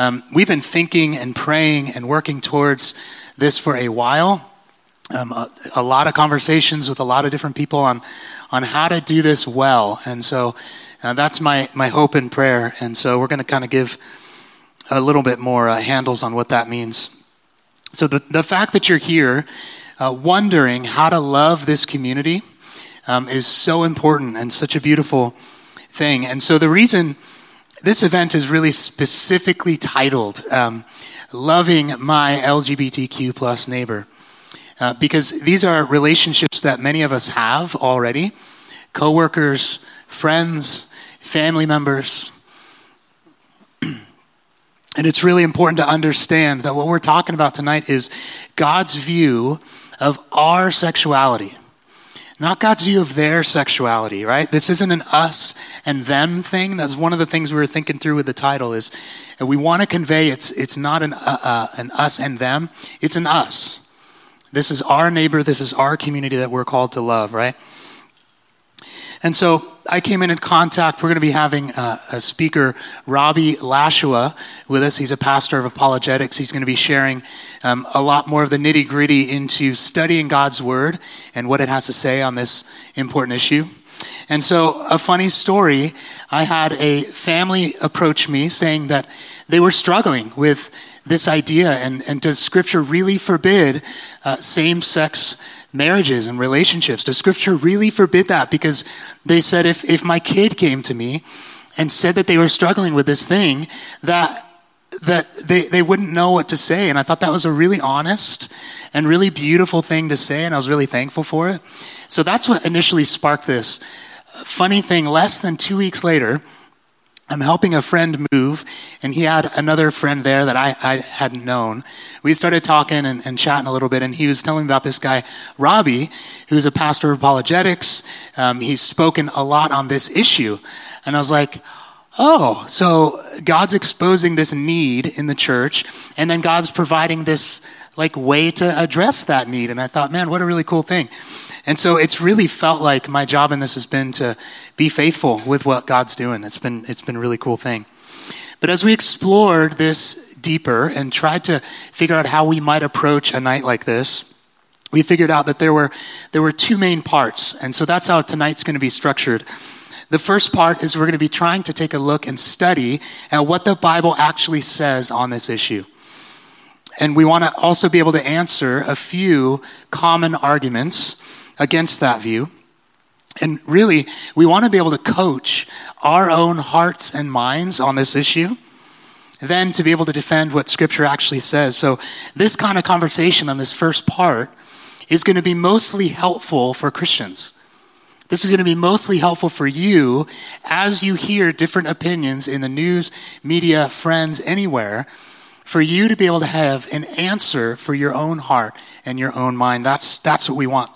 Um, we've been thinking and praying and working towards this for a while. Um, a, a, lot of conversations with a lot of different people on, on how to do this well. And so uh, that's my, my hope and prayer. And so we're going to kind of give a little bit more uh, handles on what that means. So the, the fact that you're here uh, wondering how to love this community um, is so important and such a beautiful thing. And so the reason this event is really specifically titled um, Loving My LGBTQ plus neighbor. Uh, because these are relationships that many of us have already coworkers, friends, family members. and it's really important to understand that what we're talking about tonight is God's view of our sexuality not God's view of their sexuality, right? This isn't an us and them thing. That's one of the things we were thinking through with the title is we want to convey it's, it's not an, uh, uh, an us and them, it's an us. This is our neighbor, this is our community that we're called to love, right? And so I came in in contact. We're going to be having a, a speaker, Robbie Lashua, with us. He's a pastor of apologetics. He's going to be sharing um, a lot more of the nitty gritty into studying God's word and what it has to say on this important issue. And so, a funny story I had a family approach me saying that they were struggling with this idea and, and does scripture really forbid uh, same sex marriages and relationships. Does scripture really forbid that? Because they said if, if my kid came to me and said that they were struggling with this thing, that that they, they wouldn't know what to say. And I thought that was a really honest and really beautiful thing to say, and I was really thankful for it. So that's what initially sparked this. Funny thing, less than two weeks later, I'm helping a friend move, and he had another friend there that I, I hadn't known. We started talking and, and, chatting a little bit, and he was telling me about this guy, Robbie, who's a pastor of apologetics. Um, he's spoken a lot on this issue. And I was like, oh, so God's exposing this need in the church, and then God's providing this like way to address that need. And I thought, man, what a really cool thing. And so it's really felt like my job in this has been to be faithful with what God's doing. It's been, it's been a really cool thing. But as we explored this deeper and tried to figure out how we might approach a night like this, we figured out that there were, there were two main parts. And so that's how tonight's going to be structured. The first part is we're going to be trying to take a look and study at what the Bible actually says on this issue. And we want to also be able to answer a few common arguments against that view. And really, we want to be able to coach our own hearts and minds on this issue, then to be able to defend what Scripture actually says. So, this kind of conversation on this first part is going to be mostly helpful for Christians. This is going to be mostly helpful for you as you hear different opinions in the news, media, friends, anywhere, for you to be able to have an answer for your own heart and your own mind. That's, that's what we want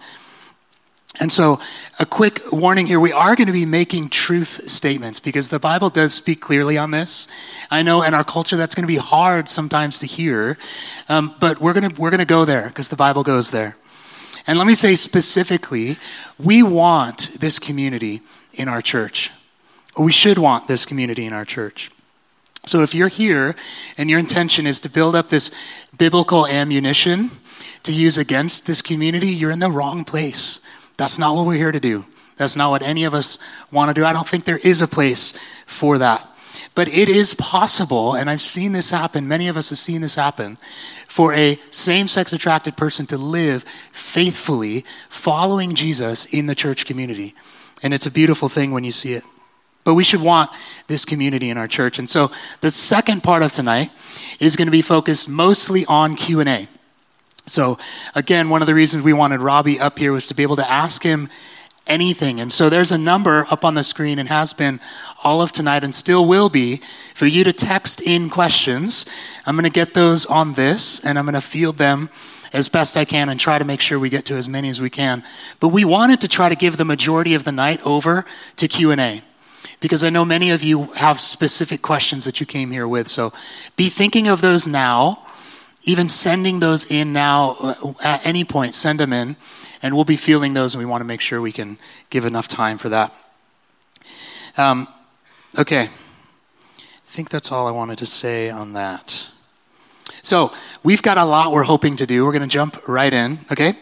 and so, a quick warning here we are going to be making truth statements because the Bible does speak clearly on this. I know in our culture that's going to be hard sometimes to hear, um, but we're going to, we're going to go there because the Bible goes there. And let me say specifically, we want this community in our church. Or we should want this community in our church. So if you're here and your intention is to build up this biblical ammunition to use against this community, you're in the wrong place. That's not what we're here to do. That's not what any of us want to do. I don't think there is a place for that. But it is possible, and I've seen this happen, many of us have seen this happen, for a same sex attracted person to live faithfully following Jesus in the church community. And it's a beautiful thing when you see it. But we should want this community in our church. And so the second part of tonight is going to be focused mostly on Q&A. So, again, one of the reasons we wanted Robbie up here was to be able to ask him anything. And so there's a number up on the screen and has been all of tonight and still will be for you to text in questions. I'm going to get those on this and I'm going to field them as best I can and try to make sure we get to as many as we can. But we wanted to try to give the majority of the night over to Q&A because I know many of you have specific questions that you came here with. So be thinking of those now even sending those in now uh, at any point, send them in, and we'll be feeling those, and we want to make sure we can give enough time for that. Um, okay. I think that's all I wanted to say on that. So, we've got a lot we're hoping to do. We're going to jump right in, okay?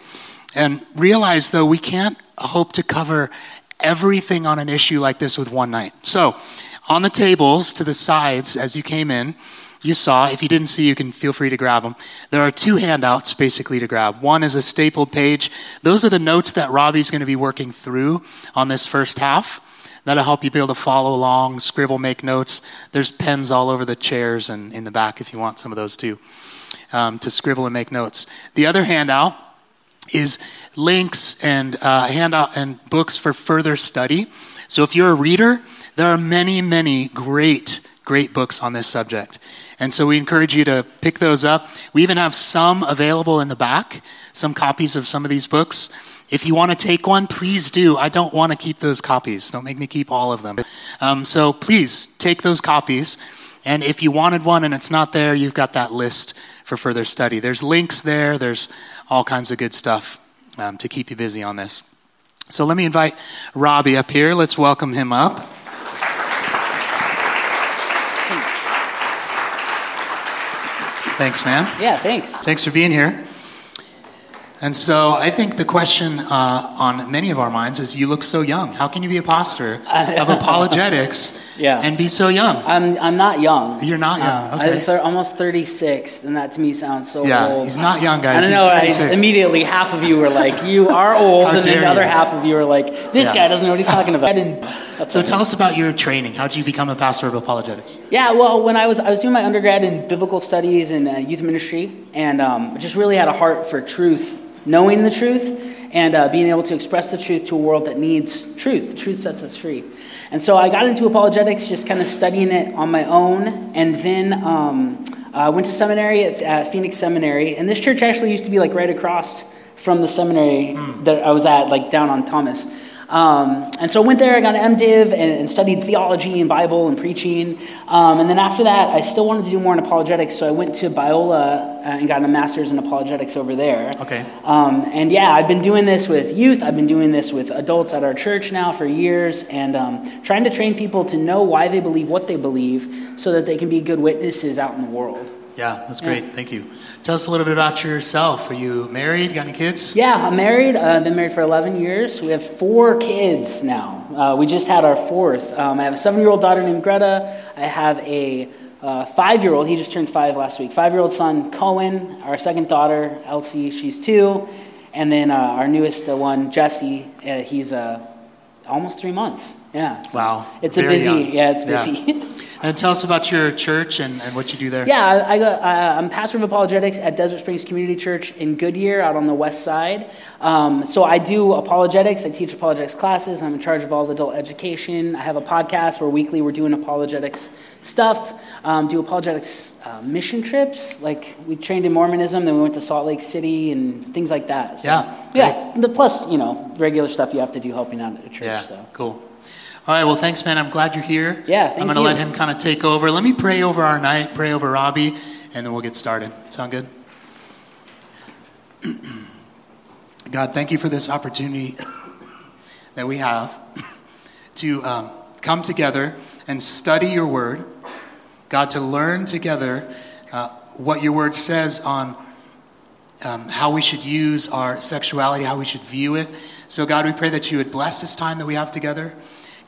And realize, though, we can't hope to cover everything on an issue like this with one night. So, on the tables to the sides as you came in, you saw. If you didn't see, you can feel free to grab them. There are two handouts basically to grab. One is a stapled page. Those are the notes that Robbie's going to be working through on this first half. That'll help you be able to follow along, scribble, make notes. There's pens all over the chairs and in the back if you want some of those too, um, to scribble and make notes. The other handout is links and uh, handout and books for further study. So if you're a reader, there are many, many great, great books on this subject. And so we encourage you to pick those up. We even have some available in the back, some copies of some of these books. If you want to take one, please do. I don't want to keep those copies. Don't make me keep all of them. Um, so please take those copies. And if you wanted one and it's not there, you've got that list for further study. There's links there, there's all kinds of good stuff um, to keep you busy on this. So let me invite Robbie up here. Let's welcome him up. Thanks, man. Yeah, thanks. Thanks for being here. And so I think the question uh, on many of our minds is you look so young. How can you be a pastor of apologetics yeah. and be so young? I'm, I'm not young. You're not young. Uh, okay. I'm thir- almost 36, and that to me sounds so yeah, old. he's not young, guys. I don't know. I just immediately, half of you were like, "You are old," and then the other half of you were like, "This Yeah. guy doesn't know what he's talking about." So okay. tell us about your training. How did you become a pastor of apologetics? Yeah, well, when I was I was doing my undergrad in biblical studies and uh, youth ministry, and um, just really had a heart for truth, knowing the truth, and uh, being able to express the truth to a world that needs truth. Truth sets us free. And so I got into apologetics, just kind of studying it on my own, and then um, I went to seminary at, at Phoenix Seminary, and this church actually used to be like right across from the seminary that I was at, like down on Thomas. Um, and so I went there, I got an MDiv and, and studied theology and Bible and preaching. Um, and then after that, I still wanted to do more in apologetics, so I went to Biola uh, and got a master's in apologetics over there. Okay. Um, and yeah, I've been doing this with youth, I've been doing this with adults at our church now for years, and um, trying to train people to know why they believe what they believe so that they can be good witnesses out in the world. Yeah, that's great. Thank you. Tell us a little bit about yourself. Are you married? Got any kids? Yeah, I'm married. Uh, I've been married for 11 years. We have four kids now. Uh, we just had our fourth. Um, I have a seven year old daughter named Greta. I have a uh, five year old, he just turned five last week. Five year old son, Cohen. Our second daughter, Elsie, she's two. And then uh, our newest uh, one, Jesse, uh, he's uh, almost three months. Yeah. so Wow. It's a busy, young. yeah, it's Yeah. busy. And tell us about your church and, and what you do there. Yeah, I, I go, uh, I'm pastor of apologetics at Desert Springs Community Church in Goodyear, out on the west side. Um, so I do apologetics. I teach apologetics classes. I'm in charge of all the adult education. I have a podcast where weekly we're doing apologetics stuff. Um, do apologetics uh, mission trips. Like we trained in Mormonism, then we went to Salt Lake City and things like that. So, Yeah, yeah. The plus, you know, regular stuff you have to do helping out at a church. Yeah, So. cool. All right, well, thanks, man. I'm glad you're here. Yeah, I'm going to let him kind of take over. Let me pray over our night, pray over Robbie, and then we'll get started. Sound good? God, thank you for this opportunity that we have to um, come together and study your word. God, to learn together uh, what your word says on um, how we should use our sexuality, how we should view it. So, God, we pray that you would bless this time that we have together.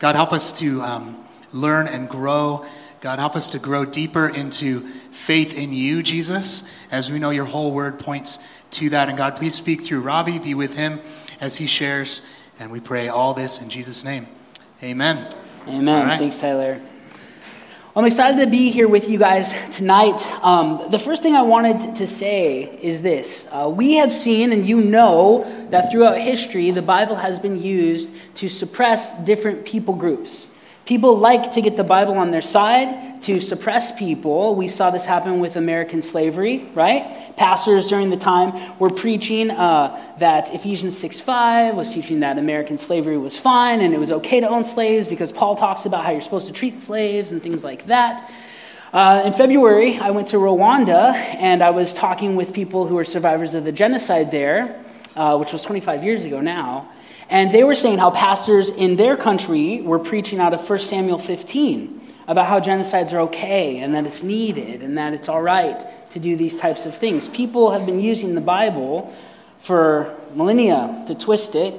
God, help us to um, learn and grow. God, help us to grow deeper into faith in you, Jesus, as we know your whole word points to that. And God, please speak through Robbie, be with him as he shares. And we pray all this in Jesus' name. Amen. Amen. Right. Thanks, Tyler. I'm excited to be here with you guys tonight. Um, the first thing I wanted to say is this uh, We have seen, and you know, that throughout history, the Bible has been used to suppress different people groups. People like to get the Bible on their side to suppress people. We saw this happen with American slavery, right? Pastors during the time were preaching uh, that Ephesians 6 5 was teaching that American slavery was fine and it was okay to own slaves because Paul talks about how you're supposed to treat slaves and things like that. Uh, in February, I went to Rwanda and I was talking with people who were survivors of the genocide there, uh, which was 25 years ago now. And they were saying how pastors in their country were preaching out of 1 Samuel 15 about how genocides are okay and that it's needed and that it's all right to do these types of things. People have been using the Bible for millennia to twist it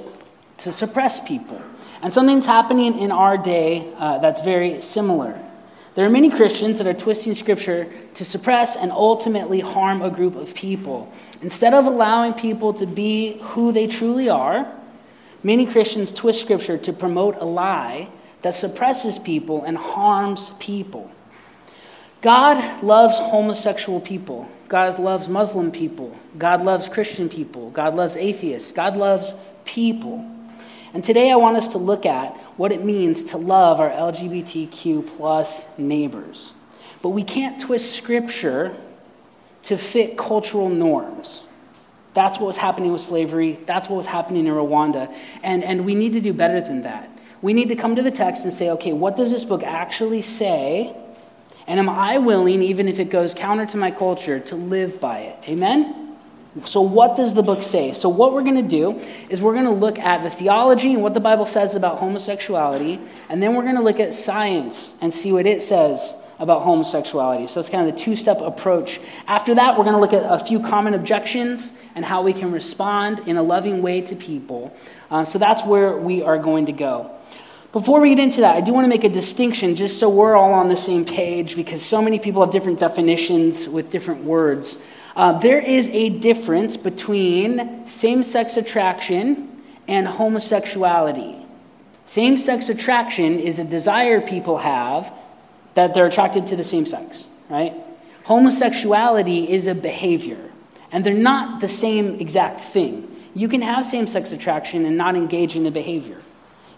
to suppress people. And something's happening in our day uh, that's very similar. There are many Christians that are twisting Scripture to suppress and ultimately harm a group of people. Instead of allowing people to be who they truly are, many Christians twist Scripture to promote a lie that suppresses people and harms people. God loves homosexual people. God loves Muslim people. God loves Christian people. God loves atheists. God loves people. And today I want us to look at what it means to love our LGBTQ plus neighbors. But we can't twist scripture to fit cultural norms. That's what was happening with slavery. That's what was happening in Rwanda. And, and we need to do better than that. We need to come to the text and say, okay, what does this book actually say? And am I willing, even if it goes counter to my culture, to live by it? Amen? So, what does the book say? So, what we're going to do is we're going to look at the theology and what the Bible says about homosexuality, and then we're going to look at science and see what it says about homosexuality. So, it's kind of the two step approach. After that, we're going to look at a few common objections and how we can respond in a loving way to people. Uh, so, that's where we are going to go. Before we get into that, I do want to make a distinction just so we're all on the same page because so many people have different definitions with different words. Uh, there is a difference between same sex attraction and homosexuality. Same sex attraction is a desire people have that they're attracted to the same sex, right? Homosexuality is a behavior, and they're not the same exact thing. You can have same sex attraction and not engage in a behavior.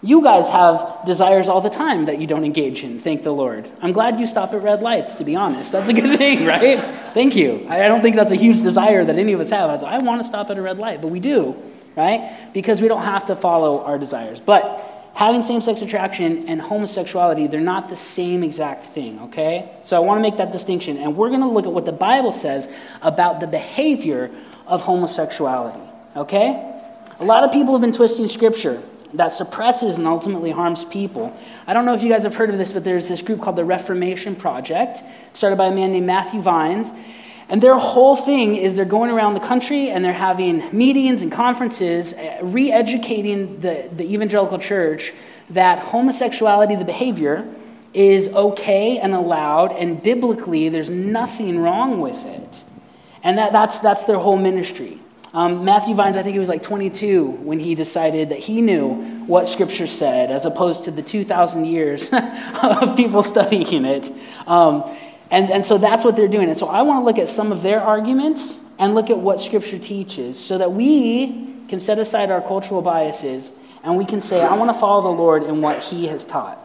You guys have desires all the time that you don't engage in, thank the Lord. I'm glad you stop at red lights, to be honest. That's a good thing, right? Thank you. I don't think that's a huge desire that any of us have. I want to stop at a red light, but we do, right? Because we don't have to follow our desires. But having same sex attraction and homosexuality, they're not the same exact thing, okay? So I want to make that distinction. And we're going to look at what the Bible says about the behavior of homosexuality, okay? A lot of people have been twisting scripture that suppresses and ultimately harms people. I don't know if you guys have heard of this, but there's this group called the Reformation Project, started by a man named Matthew Vines. And their whole thing is they're going around the country and they're having meetings and conferences, eh, re educating the, the evangelical church that homosexuality, the behavior, is okay and allowed, and biblically, there's nothing wrong with it. And that, that's, that's their whole ministry. Um, Matthew Vines, I think he was like 22 when he decided that he knew what Scripture said, as opposed to the 2,000 years of people studying it. Um, and, and so that's what they're doing. And so I want to look at some of their arguments and look at what Scripture teaches so that we can set aside our cultural biases and we can say, I want to follow the Lord in what He has taught.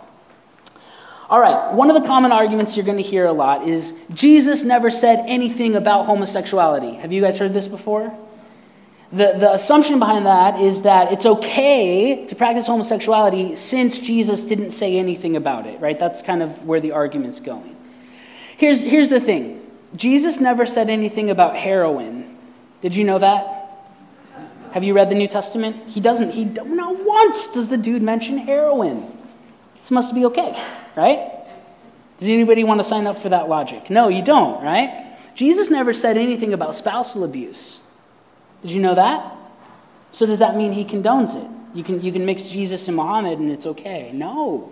All right, one of the common arguments you're going to hear a lot is Jesus never said anything about homosexuality. Have you guys heard this before? The, the assumption behind that is that it's okay to practice homosexuality since Jesus didn't say anything about it, right? That's kind of where the argument's going. Here's, here's the thing Jesus never said anything about heroin. Did you know that? Have you read the New Testament? He doesn't. He not once does the dude mention heroin. This must be okay, right? Does anybody want to sign up for that logic? No, you don't, right? Jesus never said anything about spousal abuse. Did you know that? So does that mean he condones it? You can, you can mix Jesus and Muhammad and it's okay. No.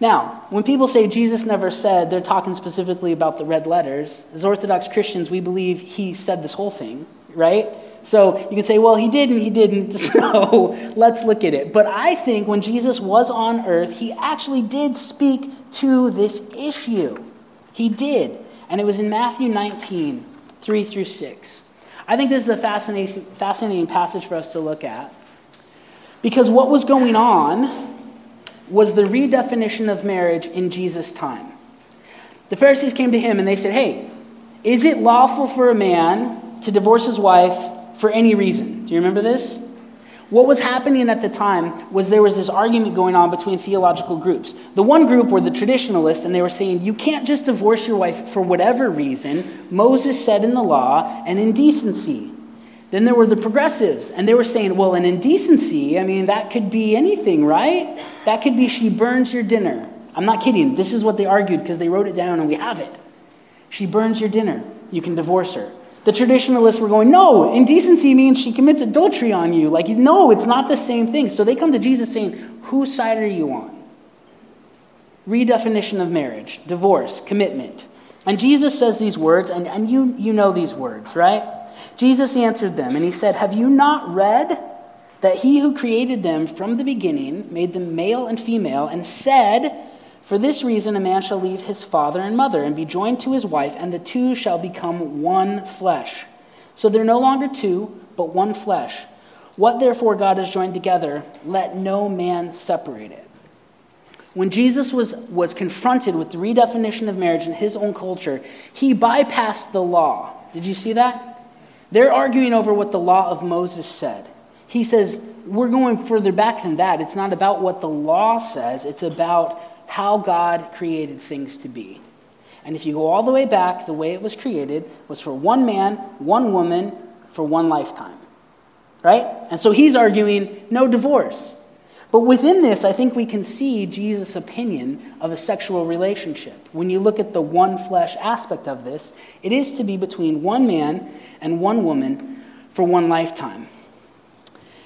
Now, when people say Jesus never said, they're talking specifically about the red letters. As Orthodox Christians, we believe he said this whole thing, right? So you can say, well, he did and he didn't, so let's look at it. But I think when Jesus was on earth, he actually did speak to this issue. He did. And it was in Matthew 19, 3 through 6. I think this is a fascinating, fascinating passage for us to look at because what was going on was the redefinition of marriage in Jesus' time. The Pharisees came to him and they said, Hey, is it lawful for a man to divorce his wife for any reason? Do you remember this? What was happening at the time was there was this argument going on between theological groups. The one group were the traditionalists, and they were saying, you can't just divorce your wife for whatever reason. Moses said in the law, and indecency. Then there were the progressives, and they were saying, well, an indecency, I mean, that could be anything, right? That could be she burns your dinner. I'm not kidding. This is what they argued because they wrote it down and we have it. She burns your dinner. You can divorce her. The traditionalists were going, no, indecency means she commits adultery on you. Like, no, it's not the same thing. So they come to Jesus saying, whose side are you on? Redefinition of marriage, divorce, commitment. And Jesus says these words, and, and you, you know these words, right? Jesus answered them, and he said, Have you not read that he who created them from the beginning made them male and female, and said, For this reason a man shall leave his father and mother and be joined to his wife, and the two shall become one flesh. So they're no longer two, but one flesh. What therefore God has joined together, let no man separate it. When Jesus was, was confronted with the redefinition of marriage in his own culture, he bypassed the law. Did you see that? They're arguing over what the law of Moses said. He says, We're going further back than that. It's not about what the law says, it's about how God created things to be. And if you go all the way back, the way it was created was for one man, one woman, for one lifetime. Right? And so he's arguing no divorce. But within this, I think we can see Jesus' opinion of a sexual relationship. When you look at the one flesh aspect of this, it is to be between one man and one woman for one lifetime.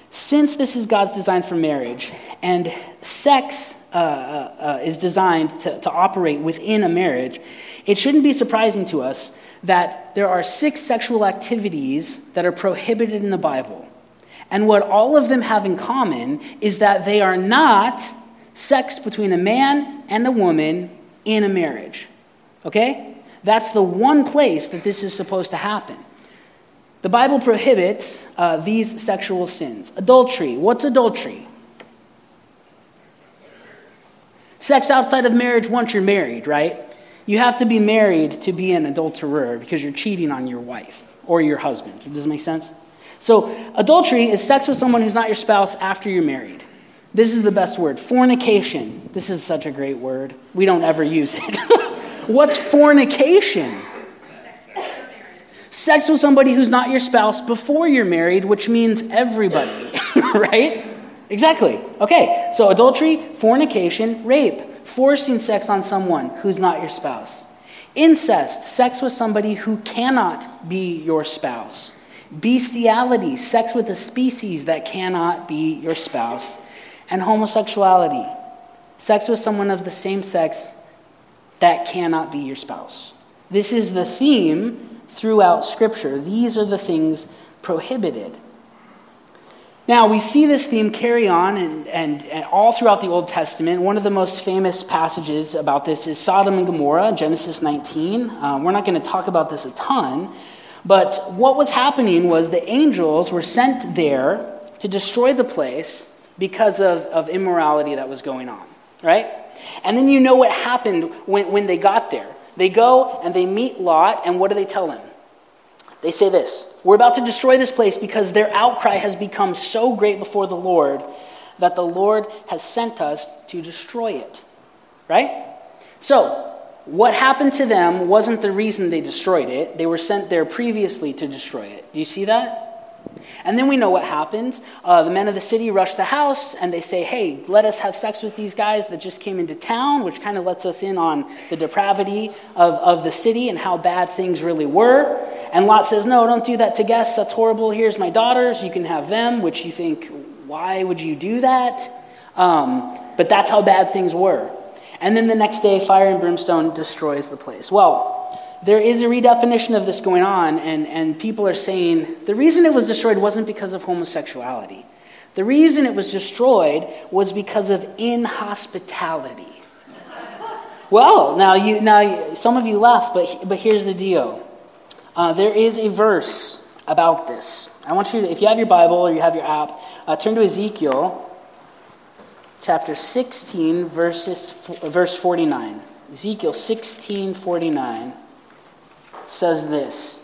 Since this is God's design for marriage, and sex uh, uh, uh is designed to, to operate within a marriage, it shouldn't be surprising to us that there are six sexual activities that are prohibited in the Bible. And what all of them have in common is that they are not sex between a man and a woman in a marriage. Okay? That's the one place that this is supposed to happen. The Bible prohibits uh, these sexual sins. Adultery. What's adultery? Sex outside of marriage once you're married, right? You have to be married to be an adulterer because you're cheating on your wife or your husband. Does that make sense? So, adultery is sex with someone who's not your spouse after you're married. This is the best word fornication. This is such a great word. We don't ever use it. What's fornication? Sex with somebody who's not your spouse before you're married, which means everybody, right? Exactly. Okay, so adultery, fornication, rape, forcing sex on someone who's not your spouse. Incest, sex with somebody who cannot be your spouse. Bestiality, sex with a species that cannot be your spouse. And homosexuality, sex with someone of the same sex that cannot be your spouse. This is the theme throughout Scripture. These are the things prohibited. Now, we see this theme carry on and, and, and, all throughout the Old Testament. One of the most famous passages about this is Sodom and Gomorrah, Genesis 19. Uh, we're not going to talk about this a ton, but what was happening was the angels were sent there to destroy the place because of, of immorality that was going on, right? And then you know what happened when, when they got there. They go and they meet Lot, and what do they tell him? They say this We're about to destroy this place because their outcry has become so great before the Lord that the Lord has sent us to destroy it, right? So, what happened to them wasn't the reason they destroyed it. They were sent there previously to destroy it. Do you see that? And then we know what happens. Uh, the men of the city rush the house and they say, hey, let us have sex with these guys that just came into town, which kind of lets us in on the depravity of, of the city and how bad things really were. And Lot says, no, don't do that to guests. That's horrible. Here's my daughters. You can have them, which you think, why would you do that? Um, but that's how bad things were. And then the next day, fire and brimstone destroys the place. Well, there is a redefinition of this going on, and, and people are saying the reason it was destroyed wasn't because of homosexuality. The reason it was destroyed was because of inhospitality. well, now, you, now some of you laugh, but, but here's the deal. Uh, there is a verse about this. I want you to, if you have your Bible or you have your app, uh, turn to Ezekiel chapter 16, verses, verse 49. Ezekiel 16, 49 says this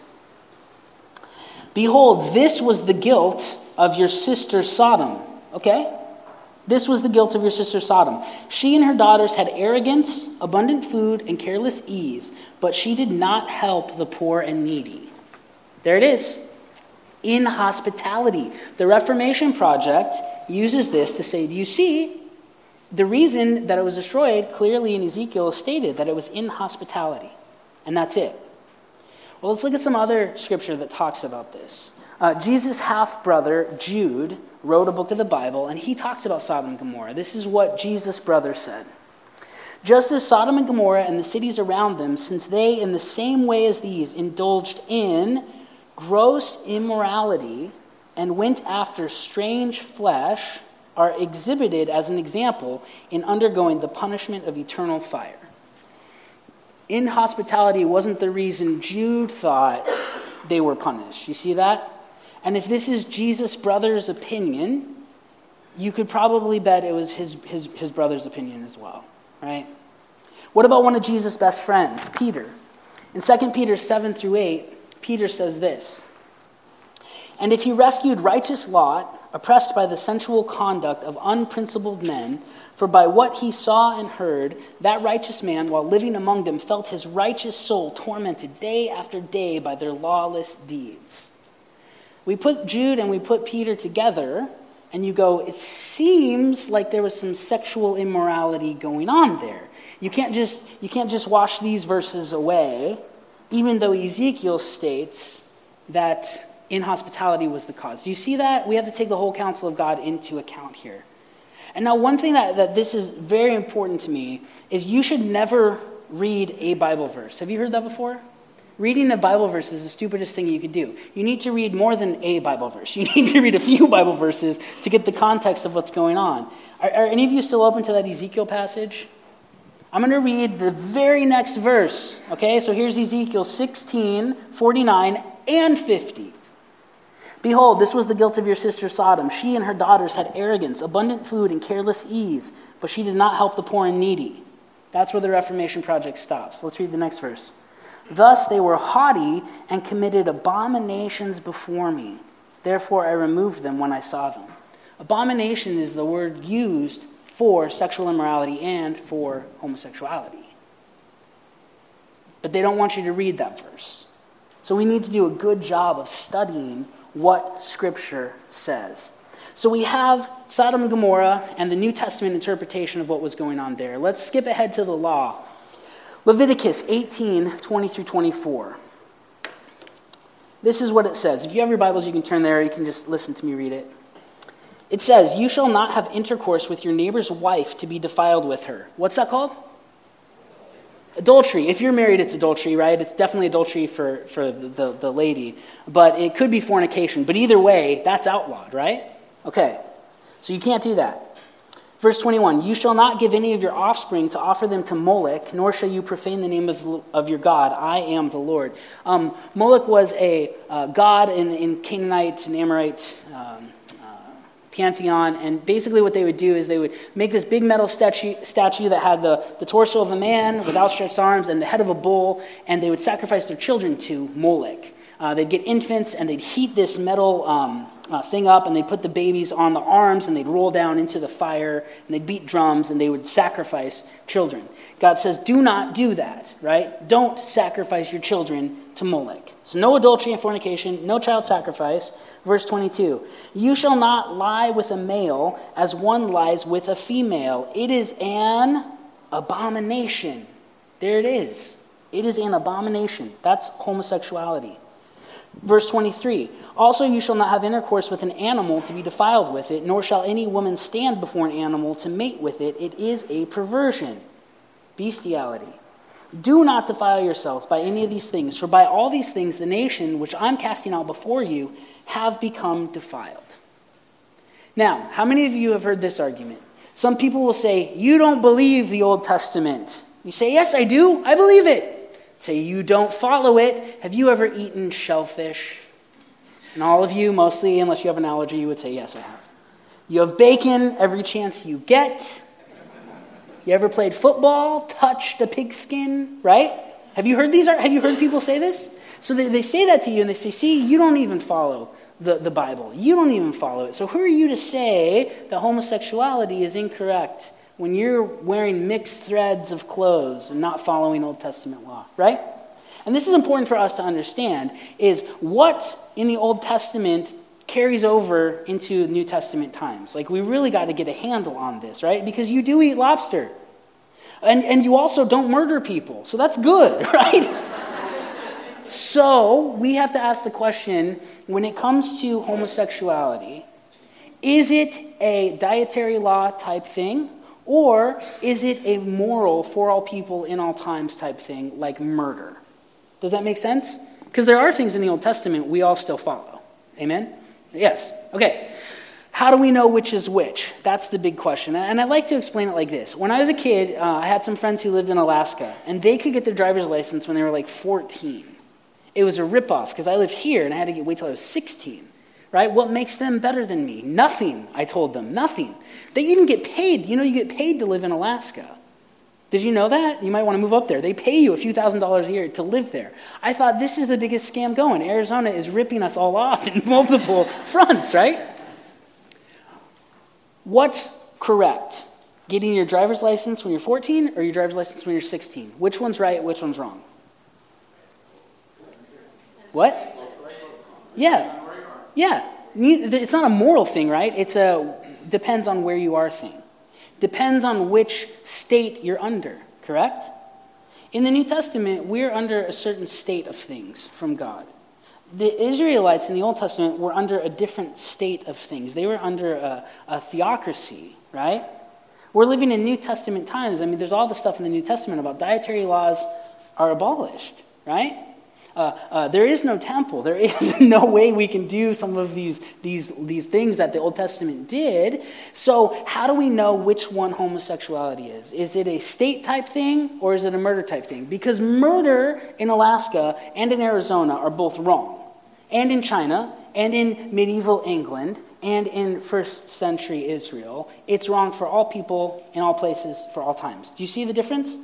Behold, this was the guilt of your sister Sodom. Okay? This was the guilt of your sister Sodom. She and her daughters had arrogance, abundant food, and careless ease, but she did not help the poor and needy. There it is. In hospitality. The Reformation Project uses this to say, Do you see? The reason that it was destroyed clearly in Ezekiel stated that it was inhospitality. And that's it. Well, let's look at some other scripture that talks about this. Uh, Jesus' half brother, Jude, wrote a book of the Bible, and he talks about Sodom and Gomorrah. This is what Jesus' brother said. Just as Sodom and Gomorrah and the cities around them, since they, in the same way as these, indulged in gross immorality and went after strange flesh, are exhibited as an example in undergoing the punishment of eternal fire. Inhospitality wasn't the reason Jude thought they were punished. You see that? And if this is Jesus' brother's opinion, you could probably bet it was his, his, his brother's opinion as well, right? What about one of Jesus' best friends, Peter? In 2 Peter 7 through 8, Peter says this And if he rescued righteous Lot, oppressed by the sensual conduct of unprincipled men, for by what he saw and heard, that righteous man, while living among them, felt his righteous soul tormented day after day by their lawless deeds. We put Jude and we put Peter together, and you go, it seems like there was some sexual immorality going on there. You can't just, you can't just wash these verses away, even though Ezekiel states that inhospitality was the cause. Do you see that? We have to take the whole counsel of God into account here. And now, one thing that, that this is very important to me is you should never read a Bible verse. Have you heard that before? Reading a Bible verse is the stupidest thing you could do. You need to read more than a Bible verse. You need to read a few Bible verses to get the context of what's going on. Are, are any of you still open to that Ezekiel passage? I'm going to read the very next verse. Okay, so here's Ezekiel 16, 49, and 50. Behold, this was the guilt of your sister Sodom. She and her daughters had arrogance, abundant food, and careless ease, but she did not help the poor and needy. That's where the Reformation Project stops. Let's read the next verse. Thus they were haughty and committed abominations before me. Therefore I removed them when I saw them. Abomination is the word used for sexual immorality and for homosexuality. But they don't want you to read that verse. So we need to do a good job of studying what Scripture says. So we have Sodom and Gomorrah and the New Testament interpretation of what was going on there. Let's skip ahead to the law. Leviticus 18 20 through 24. This is what it says. If you have your Bibles, you can turn there. You can just listen to me read it. It says, You shall not have intercourse with your neighbor's wife to be defiled with her. What's that called? Adultery. If you're married, it's adultery, right? It's definitely adultery for, for the, the, lady. But it could be fornication. But either way, that's outlawed, right? Okay. So you can't do that. Verse 21 You shall not give any of your offspring to offer them to Moloch, nor shall you profane the name of, of your God. I am the Lord. Um, Moloch was a uh, god in, in Canaanite and Amorite um, pantheon. And basically, what they would do is they would make this big metal statue, statue that had the, the torso of a man with outstretched arms and the head of a bull, and they would sacrifice their children to Moloch. Uh, they'd get infants and they'd heat this metal um, uh, thing up and they'd put the babies on the arms and they'd roll down into the fire and they'd beat drums and they would sacrifice children. God says, do not do that, right? Don't sacrifice your children to Moloch. So, no adultery and fornication, no child sacrifice. Verse 22 You shall not lie with a male as one lies with a female. It is an abomination. There it is. It is an abomination. That's homosexuality. Verse 23 Also, you shall not have intercourse with an animal to be defiled with it, nor shall any woman stand before an animal to mate with it. It is a perversion, bestiality. Do not defile yourselves by any of these things, for by all these things the nation which I'm casting out before you have become defiled. Now, how many of you have heard this argument? Some people will say, You don't believe the Old Testament. You say, Yes, I do. I believe it. Say, You don't follow it. Have you ever eaten shellfish? And all of you, mostly, unless you have an allergy, you would say, Yes, I have. You have bacon every chance you get. You ever played football, touched a pigskin, right? Have you heard these? Have you heard people say this? So they, they say that to you and they say, see, you don't even follow the, the Bible. You don't even follow it. So who are you to say that homosexuality is incorrect when you're wearing mixed threads of clothes and not following Old Testament law, right? And this is important for us to understand is what in the Old Testament carries over into New Testament times. Like, we really got to get a handle on this, right? Because you do eat lobster. And, and you also don't murder people. So that's good, right? so we have to ask the question when it comes to homosexuality, is it a dietary law type thing? Or is it a moral for all people in all times type thing, like murder? Does that make sense? Because there are things in the Old Testament we all still follow. Amen? Yes. Okay. How do we know which is which? That's the big question. And I like to explain it like this. When I was a kid, uh, I had some friends who lived in Alaska, and they could get their driver's license when they were like 14. It was a ripoff because I lived here and I had to wait till I was 16. Right? What makes them better than me? Nothing, I told them. Nothing. They even get paid. You know, you get paid to live in Alaska. Did you know that? You might want to move up there. They pay you a few thousand dollars a year to live there. I thought this is the biggest scam going. Arizona is ripping us all off in multiple fronts, right? What's correct? Getting your driver's license when you're 14 or your driver's license when you're 16? Which one's right, which one's wrong? What? Yeah. Yeah. It's not a moral thing, right? It's a depends on where you are thing depends on which state you're under, correct? In the New Testament, we're under a certain state of things from God. The Israelites in the Old Testament were under a different state of things. They were under a, a theocracy, right? We're living in New Testament times. I mean, there's all the stuff in the New Testament about dietary laws are abolished, right? Uh, uh, there is no temple. There is no way we can do some of these, these, these things that the Old Testament did. So, how do we know which one homosexuality is? Is it a state type thing or is it a murder type thing? Because murder in Alaska and in Arizona are both wrong, and in China, and in medieval England, and in first century Israel. It's wrong for all people in all places for all times. Do you see the difference?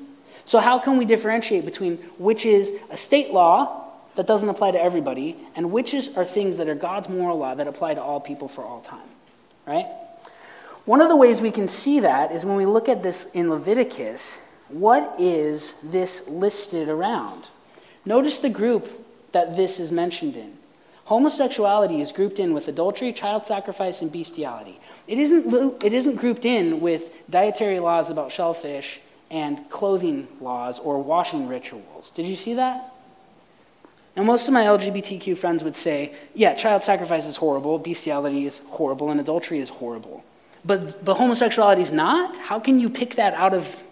So, how can we differentiate between which is a state law that doesn't apply to everybody, and which is, are things that are God's moral law that apply to all people for all time. Right? One of the ways we can see that is when we look at this in Leviticus, what is this listed around? Notice the group that this is mentioned in. Homosexuality is grouped in with adultery, child sacrifice, and bestiality. It isn't, it isn't grouped in with dietary laws about shellfish and clothing laws or washing rituals. Did you see that? And most of my LGBTQ friends would say, yeah, child sacrifice is horrible, bestiality is horrible, and adultery is horrible. But, but homosexuality is not? How can you pick that out of.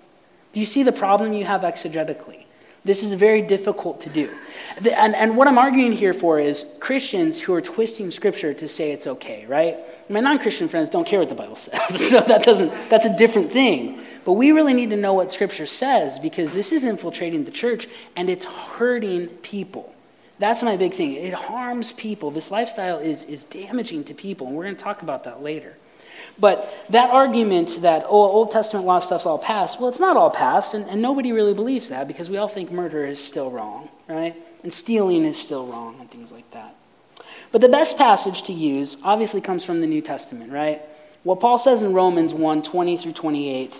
Do you see the problem you have exegetically? This is very difficult to do. And, and what I'm arguing here for is Christians who are twisting Scripture to say it's okay, right? My non Christian friends don't care what the Bible says, so that doesn't, that's a different thing. But we really need to know what Scripture says because this is infiltrating the church and it's hurting people. That's my big thing. It harms people. This lifestyle is, is damaging to people, and we're going to talk about that later. But that argument that, oh, Old Testament law stuff's all past, well, it's not all past, and, and nobody really believes that because we all think murder is still wrong, right? And stealing is still wrong, and things like that. But the best passage to use obviously comes from the New Testament, right? What Paul says in Romans 1 20 through 28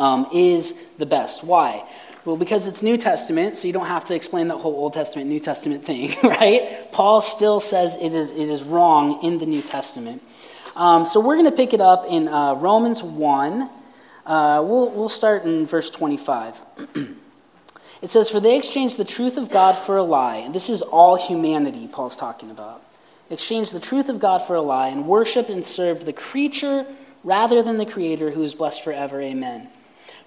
um, is the best. Why? Well, because it's New Testament, so you don't have to explain that whole Old Testament, New Testament thing, right? Paul still says it is, it is wrong in the New Testament. Um, so we're going to pick it up in uh, Romans 1. Uh, we'll, we'll start in verse 25. it says, For they exchanged the truth of God for a lie. And this is all humanity, Paul's talking about. Exchanged the truth of God for a lie and worshiped and served the creature rather than the Creator who is blessed forever. Amen.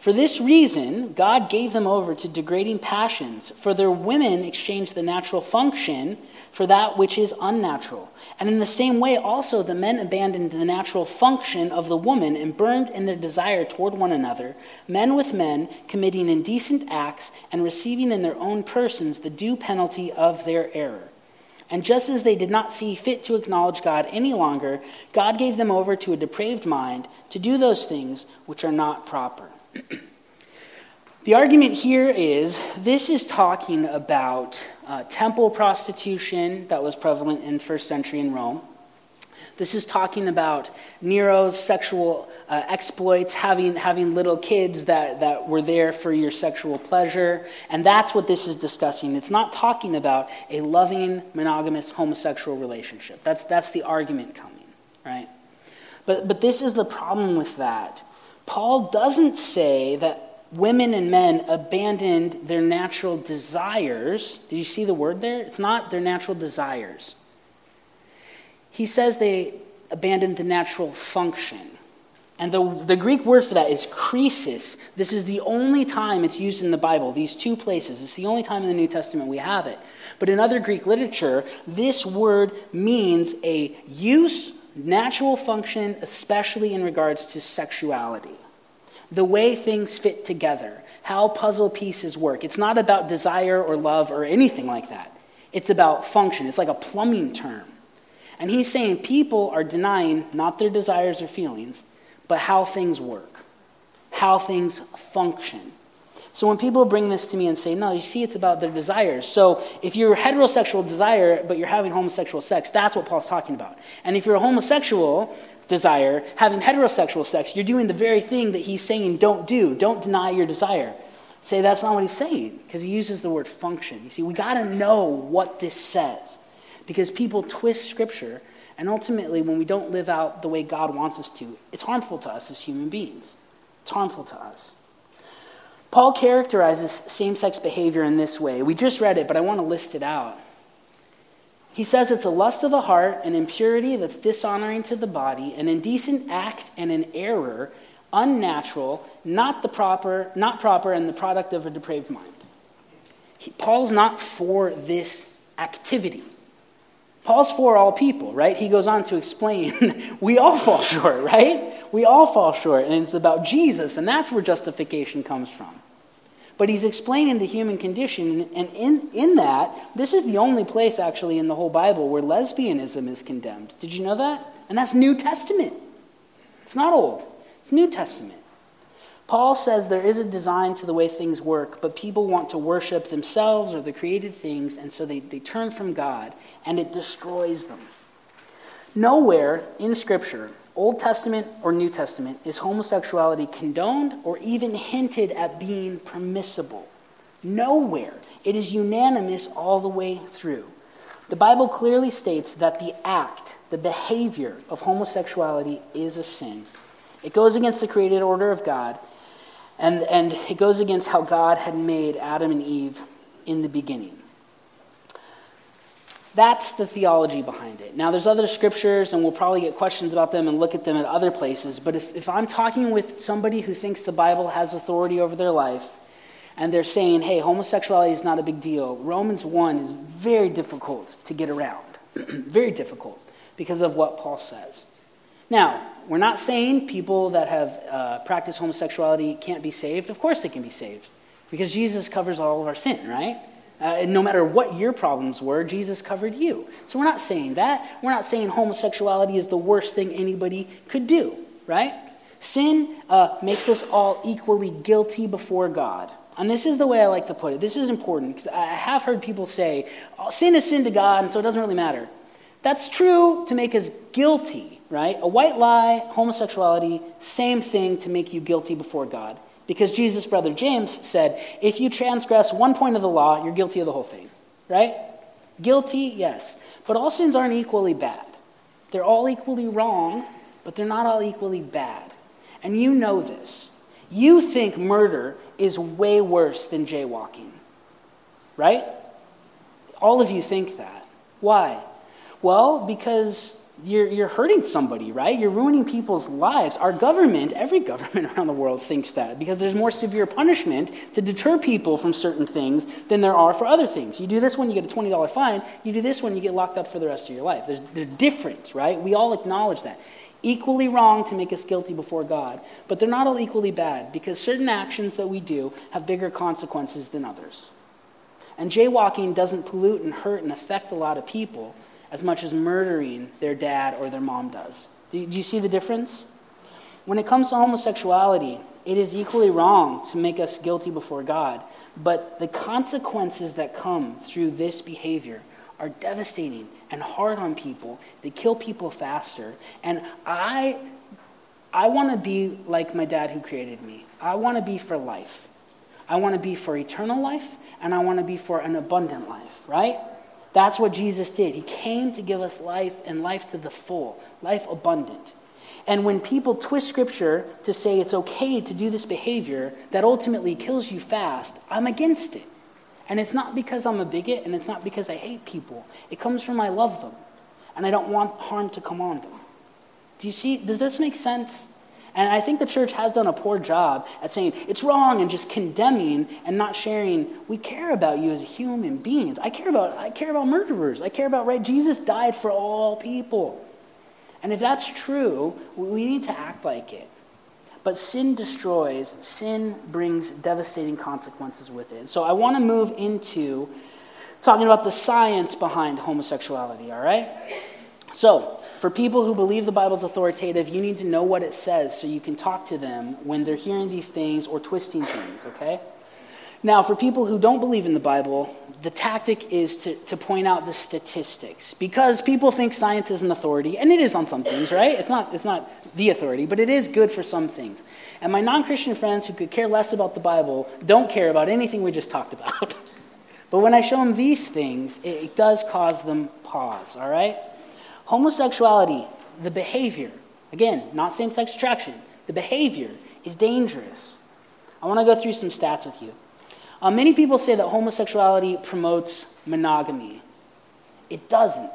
For this reason, God gave them over to degrading passions, for their women exchanged the natural function for that which is unnatural. And in the same way, also, the men abandoned the natural function of the woman and burned in their desire toward one another, men with men, committing indecent acts and receiving in their own persons the due penalty of their error. And just as they did not see fit to acknowledge God any longer, God gave them over to a depraved mind to do those things which are not proper. the argument here is this is talking about uh, temple prostitution that was prevalent in first century in Rome. This is talking about Nero's sexual uh, exploits, having, having little kids that, that were there for your sexual pleasure. And that's what this is discussing. It's not talking about a loving, monogamous, homosexual relationship. That's, that's the argument coming, right? But, but this is the problem with that. Paul doesn't say that women and men abandoned their natural desires. Did you see the word there? It's not their natural desires. He says they abandoned the natural function. And the, the Greek word for that is chresis. This is the only time it's used in the Bible, these two places. It's the only time in the New Testament we have it. But in other Greek literature, this word means a use, natural function, especially in regards to sexuality. The way things fit together, how puzzle pieces work. It's not about desire or love or anything like that. It's about function. It's like a plumbing term. And he's saying people are denying not their desires or feelings, but how things work, how things function. So when people bring this to me and say, no, you see, it's about their desires. So if you're heterosexual desire, but you're having homosexual sex, that's what Paul's talking about. And if you're a homosexual desire, having heterosexual sex, you're doing the very thing that he's saying don't do. Don't deny your desire. Say that's not what he's saying, because he uses the word function. You see, we got to know what this says because people twist Scripture, and ultimately, when we don't live out the way God wants us to, it's harmful to us as human beings. It's harmful to us. Paul characterizes same sex behavior in this way. We just read it, but I want to list it out. He says it's a lust of the heart, an impurity that's dishonoring to the body, an indecent act and an error, unnatural, not the proper, not proper, and the product of a depraved mind. He, Paul's not for this activity. Paul's for all people, right? He goes on to explain we all fall short, right? We all fall short, and it's about Jesus, and that's where justification comes from. But he's explaining the human condition, and in, in that, this is the only place actually in the whole Bible where lesbianism is condemned. Did you know that? And that's New Testament. It's not Old, it's New Testament. Paul says there is a design to the way things work, but people want to worship themselves or the created things, and so they, they turn from God, and it destroys them. Nowhere in Scripture, Old Testament or New Testament, is homosexuality condoned or even hinted at being permissible. Nowhere. It is unanimous all the way through. The Bible clearly states that the act, the behavior of homosexuality is a sin. It goes against the created order of God, and, and it goes against how God had made Adam and Eve in the beginning. That's the theology behind it. Now, there's other scriptures, and we'll probably get questions about them and look at them at other places. But if, if I'm talking with somebody who thinks the Bible has authority over their life, and they're saying, hey, homosexuality is not a big deal, Romans 1 is very difficult to get around. very difficult because of what Paul says. Now, we're not saying people that have uh, practiced homosexuality can't be saved. Of course they can be saved because Jesus covers all of our sin, right? Uh, no matter what your problems were, Jesus covered you. So we're not saying that. We're not saying homosexuality is the worst thing anybody could do, right? Sin uh, makes us all equally guilty before God. And this is the way I like to put it. This is important because I have heard people say, oh, sin is sin to God, and so it doesn't really matter. That's true to make us guilty right? A white lie, homosexuality, same thing to make you guilty before God. Because Jesus' brother James said, if you transgress one point of the law, you're guilty of the whole thing, right? Guilty, yes. But all sins aren't equally bad. They're all equally wrong, but they're not all equally bad. And you know this. You think murder is way worse than jaywalking, right? All of you think that. Why? Well, because you're, you're hurting somebody, right? You're ruining people's lives. Our government, every government around the world thinks that because there's more severe punishment to deter people from certain things than there are for other things. You do this one, you get a $20 fine. You do this one, you get locked up for the rest of your life. There's, they're different, right? We all acknowledge that. Equally wrong to make us guilty before God, but they're not all equally bad because certain actions that we do have bigger consequences than others. And jaywalking doesn't pollute and hurt and affect a lot of people as much as murdering their dad or their mom does. Do you see the difference? When it comes to homosexuality, it is equally wrong to make us guilty before God, but the consequences that come through this behavior are devastating and hard on people. They kill people faster. And I, I want to be like my dad who created me. I want to be for life. I want to be for eternal life, and I want to be for an abundant life, right? That's what Jesus did. He came to give us life and life to the full, life abundant. And when people twist scripture to say it's okay to do this behavior that ultimately kills you fast, I'm against it. And it's not because I'm a bigot and it's not because I hate people. It comes from I love them. And I don't want harm to come on them. Do you see? Does this make sense? And I think the church has done a poor job at saying it's wrong and just condemning and not sharing. We care about you as human beings. I care about I care about murderers. I care about right. Jesus died for all people. And if that's true, we need to act like it. But sin destroys, sin brings devastating consequences with it. So I want to move into talking about the science behind homosexuality, all right? So, for people who believe the Bible's authoritative, you need to know what it says so you can talk to them when they're hearing these things or twisting things, okay? Now, for people who don't believe in the Bible, the tactic is to, to point out the statistics because people think science is an authority, and it is on some things, right? It's not, it's not the authority, but it is good for some things. And my non Christian friends who could care less about the Bible don't care about anything we just talked about. but when I show them these things, it, it does cause them pause, all right? Homosexuality, the behavior, again, not same sex attraction, the behavior is dangerous. I want to go through some stats with you. Uh, many people say that homosexuality promotes monogamy. It doesn't.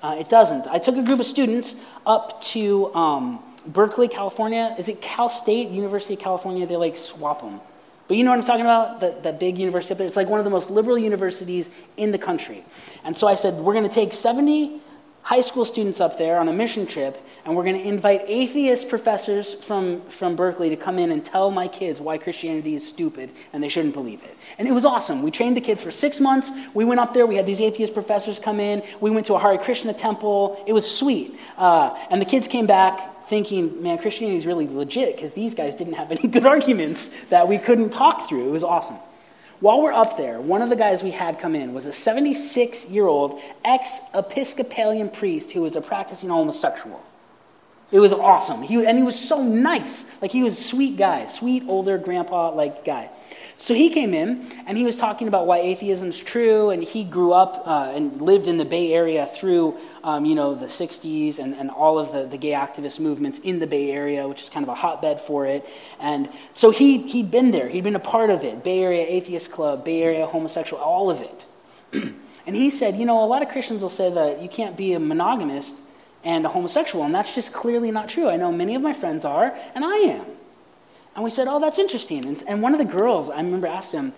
Uh, it doesn't. I took a group of students up to um, Berkeley, California. Is it Cal State, University of California? They like swap them. But you know what I'm talking about? That, that big university up there? It's like one of the most liberal universities in the country. And so I said, we're going to take 70 high school students up there on a mission trip, and we're going to invite atheist professors from, from Berkeley to come in and tell my kids why Christianity is stupid and they shouldn't believe it. And it was awesome. We trained the kids for six months. We went up there. We had these atheist professors come in. We went to a Hare Krishna temple. It was sweet. Uh, and the kids came back thinking, man, Christianity is really legit because these guys didn't have any good arguments that we couldn't talk through. It was awesome. While we're up there, one of the guys we had come in was a 76 year old ex Episcopalian priest who was a practicing homosexual. It was awesome. He, and he was so nice. Like, he was a sweet guy, sweet older grandpa like guy. So he came in and he was talking about why atheism is true, and he grew up uh, and lived in the Bay Area through, um, you know, the 60s and, and all of the, the gay activist movements in the Bay Area, which is kind of a hotbed for it. And so he, he'd been there, he'd been a part of it Bay Area Atheist Club, Bay Area Homosexual, all of it. and he said, you know, a lot of Christians will say that you can't be a monogamist and a homosexual, and that's just clearly not true. I know many of my friends are, and I am. And we said, Oh, that's interesting. And, and one of the girls, I remember asked him,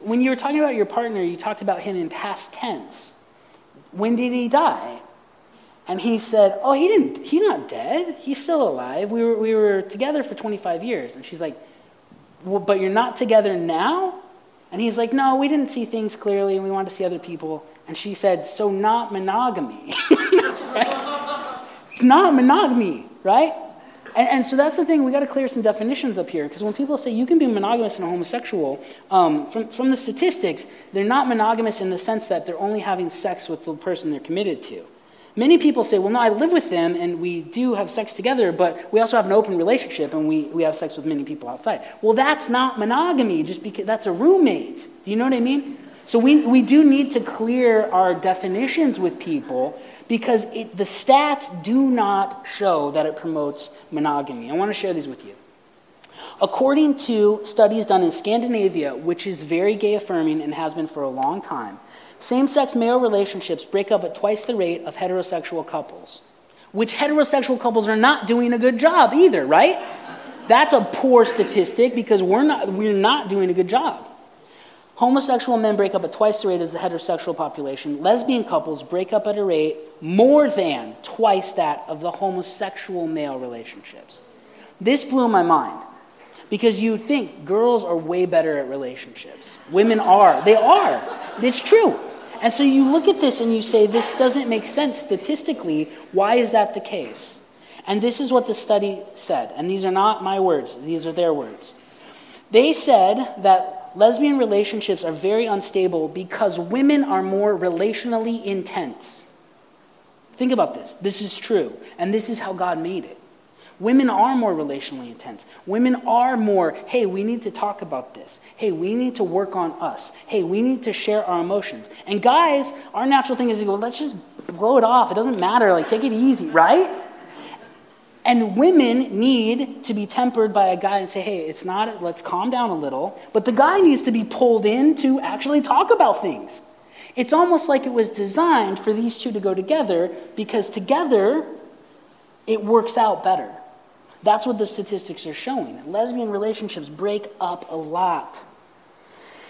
When you were talking about your partner, you talked about him in past tense. When did he die? And he said, Oh, he didn't, he's not dead. He's still alive. We were, we were together for 25 years. And she's like, well, But you're not together now? And he's like, No, we didn't see things clearly and we wanted to see other people. And she said, So not monogamy. right? It's not monogamy, right? And, and, so that's the thing, we got to clear some definitions up here. Because when people say you can be monogamous and homosexual, um, from, from the statistics, they're not monogamous in the sense that they're only having sex with the person they're committed to. Many people say, well, no, I live with them and we do have sex together, but we also have an open relationship and we, we have sex with many people outside. Well, that's not monogamy, just because that's a roommate. Do you know what I mean? So we, we do need to clear our definitions with people because it, the stats do not show that it promotes monogamy. I want to share these with you. According to studies done in Scandinavia, which is very gay affirming and has been for a long time, same sex male relationships break up at twice the rate of heterosexual couples, which heterosexual couples are not doing a good job either, right? That's a poor statistic because we're not, we're not doing a good job. Homosexual men break up at twice the rate as the heterosexual population. Lesbian couples break up at a rate more than twice that of the homosexual male relationships. This blew my mind because you think girls are way better at relationships. Women are. They are. It's true. And so you look at this and you say, this doesn't make sense statistically. Why is that the case? And this is what the study said. And these are not my words, these are their words. They said that lesbian relationships are very unstable because women are more relationally intense. Think about this. This is true, and this is how God made it. Women are more relationally intense. Women are more, hey, we need to talk about this. Hey, we need to work on us. Hey, we need to share our emotions. And guys, our natural thing is to go, let's just blow it off. It doesn't matter. Like, take it easy, right? And women need to be tempered by a guy and say, hey, it's not, let's calm down a little. But the guy needs to be pulled in to actually talk about things. It's almost like it was designed for these two to go together because together it works out better. That's what the statistics are showing. Lesbian relationships break up a lot.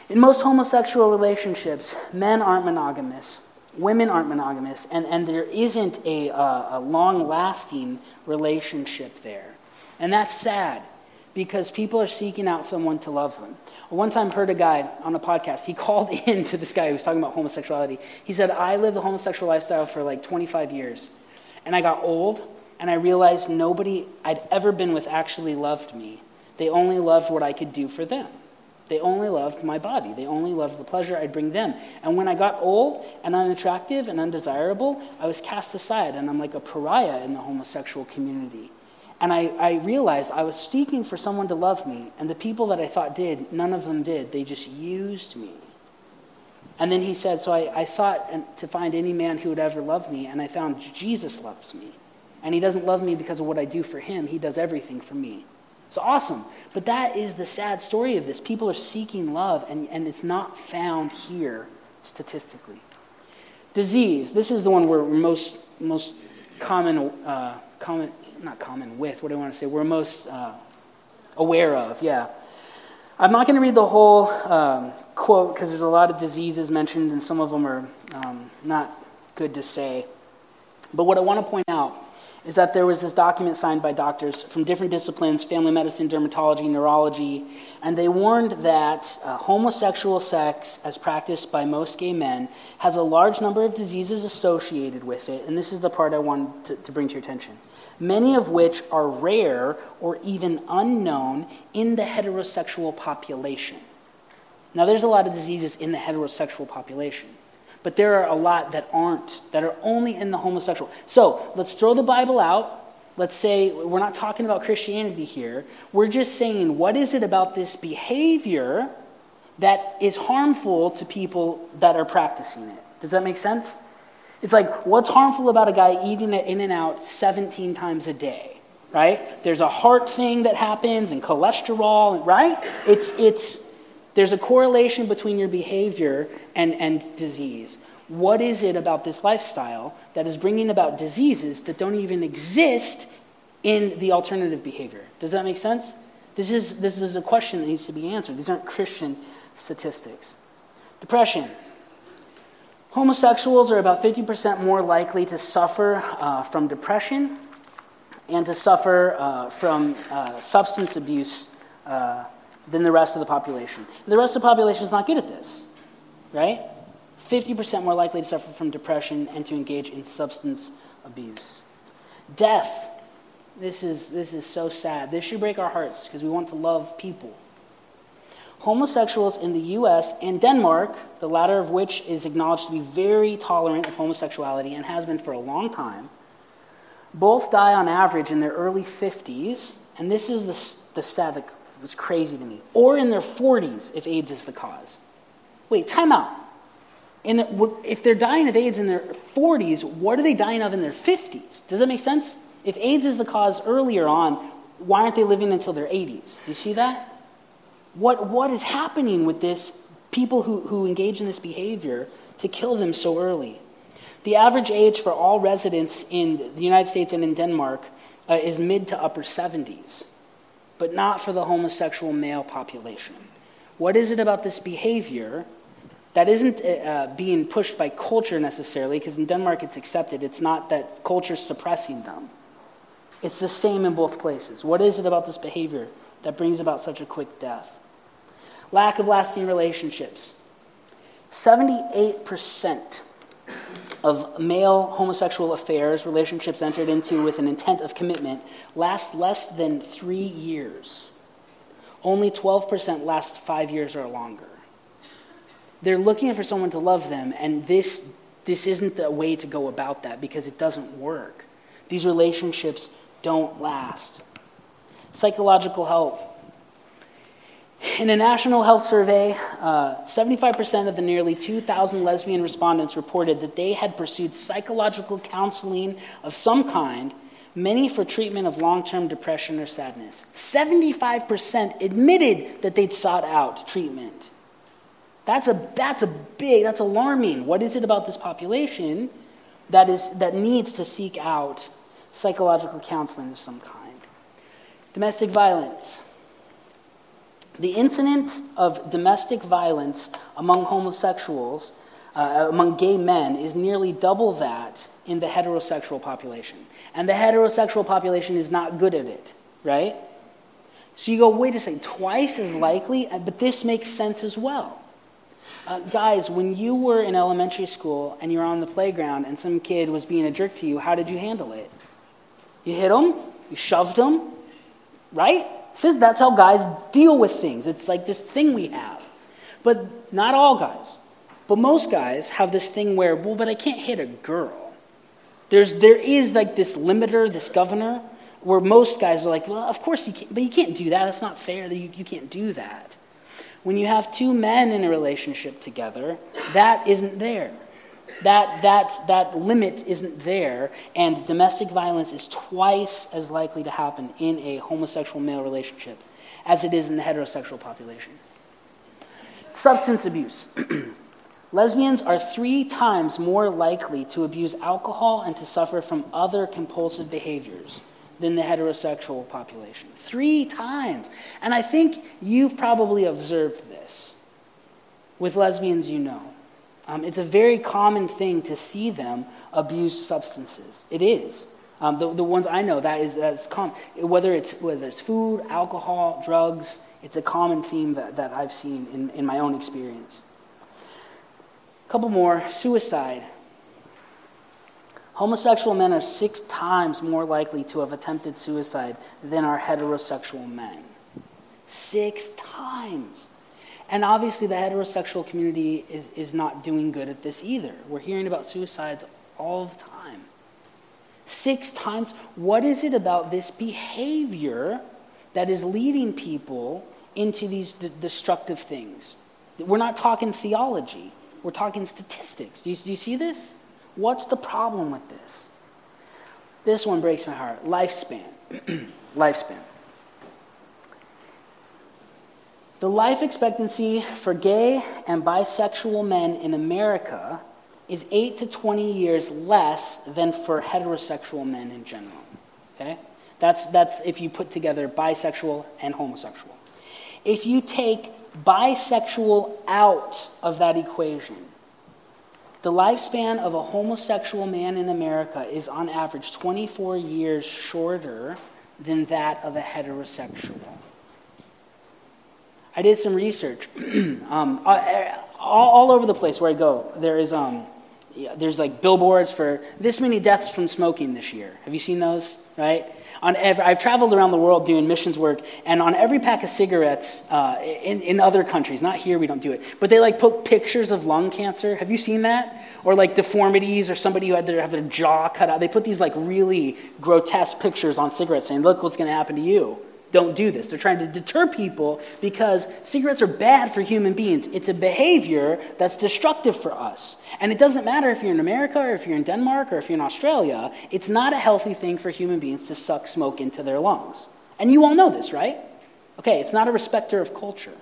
In most homosexual relationships, men aren't monogamous, women aren't monogamous, and, and there isn't a, uh, a long lasting relationship there. And that's sad because people are seeking out someone to love them. One time heard a guy on a podcast, he called in to this guy who was talking about homosexuality. He said, I lived the homosexual lifestyle for like 25 years. And I got old and I realized nobody I'd ever been with actually loved me. They only loved what I could do for them. They only loved my body. They only loved the pleasure I'd bring them. And when I got old and unattractive and undesirable, I was cast aside, and I'm like a pariah in the homosexual community. And I, I realized I was seeking for someone to love me, and the people that I thought did, none of them did. They just used me. And then he said, So I, I sought to find any man who would ever love me, and I found Jesus loves me. And he doesn't love me because of what I do for him, he does everything for me. It's awesome. But that is the sad story of this. People are seeking love, and, and it's not found here statistically. Disease. This is the one we're most, most common, uh, common, not common with, what do I want to say? We're most uh, aware of, yeah. I'm not going to read the whole um, quote because there's a lot of diseases mentioned, and some of them are um, not good to say. But what I want to point out is that there was this document signed by doctors from different disciplines family medicine, dermatology, neurology and they warned that uh, homosexual sex, as practiced by most gay men, has a large number of diseases associated with it. And this is the part I wanted to, to bring to your attention. Many of which are rare or even unknown in the heterosexual population. Now, there's a lot of diseases in the heterosexual population. But there are a lot that aren't, that are only in the homosexual. So let's throw the Bible out. Let's say we're not talking about Christianity here. We're just saying, what is it about this behavior that is harmful to people that are practicing it? Does that make sense? It's like, what's harmful about a guy eating it In-N-Out 17 times a day? Right? There's a heart thing that happens and cholesterol, right? It's, it's, there's a correlation between your behavior and, and disease. What is it about this lifestyle that is bringing about diseases that don't even exist in the alternative behavior? Does that make sense? This is, this is a question that needs to be answered. These aren't Christian statistics. Depression. Homosexuals are about 50% more likely to suffer uh, from depression and to suffer uh, from uh, substance abuse uh, than the rest of the population. The rest of the population is not good at this, right? 50% more likely to suffer from depression and to engage in substance abuse. Death. This is, this is so sad. This should break our hearts because we want to love people. Homosexuals in the US and Denmark, the latter of which is acknowledged to be very tolerant of homosexuality and has been for a long time, both die on average in their early 50s. And this is the, the stat that was crazy to me. Or in their 40s if AIDS is the cause. Wait, time out. If they're dying of AIDS in their 40s, what are they dying of in their 50s? Does that make sense? If AIDS is the cause earlier on, why aren't they living until their 80s? Do you see that? What, what is happening with this, people who, who engage in this behavior, to kill them so early? The average age for all residents in the United States and in Denmark uh, is mid to upper 70s but not for the homosexual male population. What is it about this behavior that isn't uh, being pushed by culture necessarily, because in Denmark it's accepted. It's not that culture's suppressing them. It's the same in both places. What is it about this behavior that brings about such a quick death? Lack of lasting relationships. 78% of male homosexual affairs, relationships entered into with an intent of commitment, last less than three years. only 12% last five years or longer. They're looking for someone to love them, and this, this isn't the way to go about that because it doesn't work. These relationships don't last. Psychological health. In a national health survey, uh, 75% of the nearly 2,000 lesbian respondents reported that they had pursued psychological counseling of some kind, many for treatment of long term depression or sadness. 75% admitted that they'd sought out treatment. That's a, that's a big, that's alarming. What is it about this population that, is, that needs to seek out psychological counseling of some kind? Domestic violence. The incidence of domestic violence among homosexuals, uh, among gay men, is nearly double that in the heterosexual population. And the heterosexual population is not good at it, right? So you go, wait a second, twice as likely? Uh, but this makes sense as well. Uh, guys, when you were in elementary school and you were on the playground and some kid was being a jerk to you, how did you handle it? You hit him? You shoved him? Right? That's how guys deal with things. It's like this thing we have. But not all guys. But most guys have this thing where, well, but I can't hit a girl. There's, there is like this limiter, this governor, where most guys are like, well, of course you can't, but you can't do that. That's not fair. You, you can't do that. When you have two men in a relationship together, that isn't there. That, that, that limit isn't there, and domestic violence is twice as likely to happen in a homosexual male relationship as it is in the heterosexual population. Substance abuse. Lesbians are three times more likely to abuse alcohol and to suffer from other compulsive behaviors than the heterosexual population. Three times. And I think you've probably observed this with lesbians you know. Um, it's a very common thing to see them abuse substances. It is. Um, the, the ones I know, that is that's common. Whether it's, whether it's food, alcohol, drugs, it's a common theme that, that I've seen in, in my own experience. A couple more suicide. Homosexual men are six times more likely to have attempted suicide than are heterosexual men. Six times. And obviously, the heterosexual community is, is not doing good at this either. We're hearing about suicides all the time. Six times. What is it about this behavior that is leading people into these d- destructive things? We're not talking theology, we're talking statistics. Do you, do you see this? What's the problem with this? This one breaks my heart. Lifespan. Lifespan. The life expectancy for gay and bisexual men in America is 8 to 20 years less than for heterosexual men in general. Okay? That's, that's if you put together bisexual and homosexual. If you take bisexual out of that equation, the lifespan of a homosexual man in America is on average 24 years shorter than that of a heterosexual. I did some research. um, uh, all, all, over the place where I go, there is um, there's like billboards for this many deaths from smoking this year. Have you seen those? Right? On every, I've traveled around the world doing missions work, and on every pack of cigarettes uh, in, in other countries, not here, we don't do it, but they like put pictures of lung cancer. Have you seen that? Or like deformities, or somebody who had their, have their jaw cut out. They put these like really grotesque pictures on cigarettes saying, look what's going to happen to you don't do this. They're trying to deter people because cigarettes are bad for human beings. It's a behavior that's destructive for us. And it doesn't matter if you're in America or if you're in Denmark or if you're in Australia, it's not a healthy thing for human beings to suck smoke into their lungs. And you all know this, right? Okay, it's not a respecter of culture.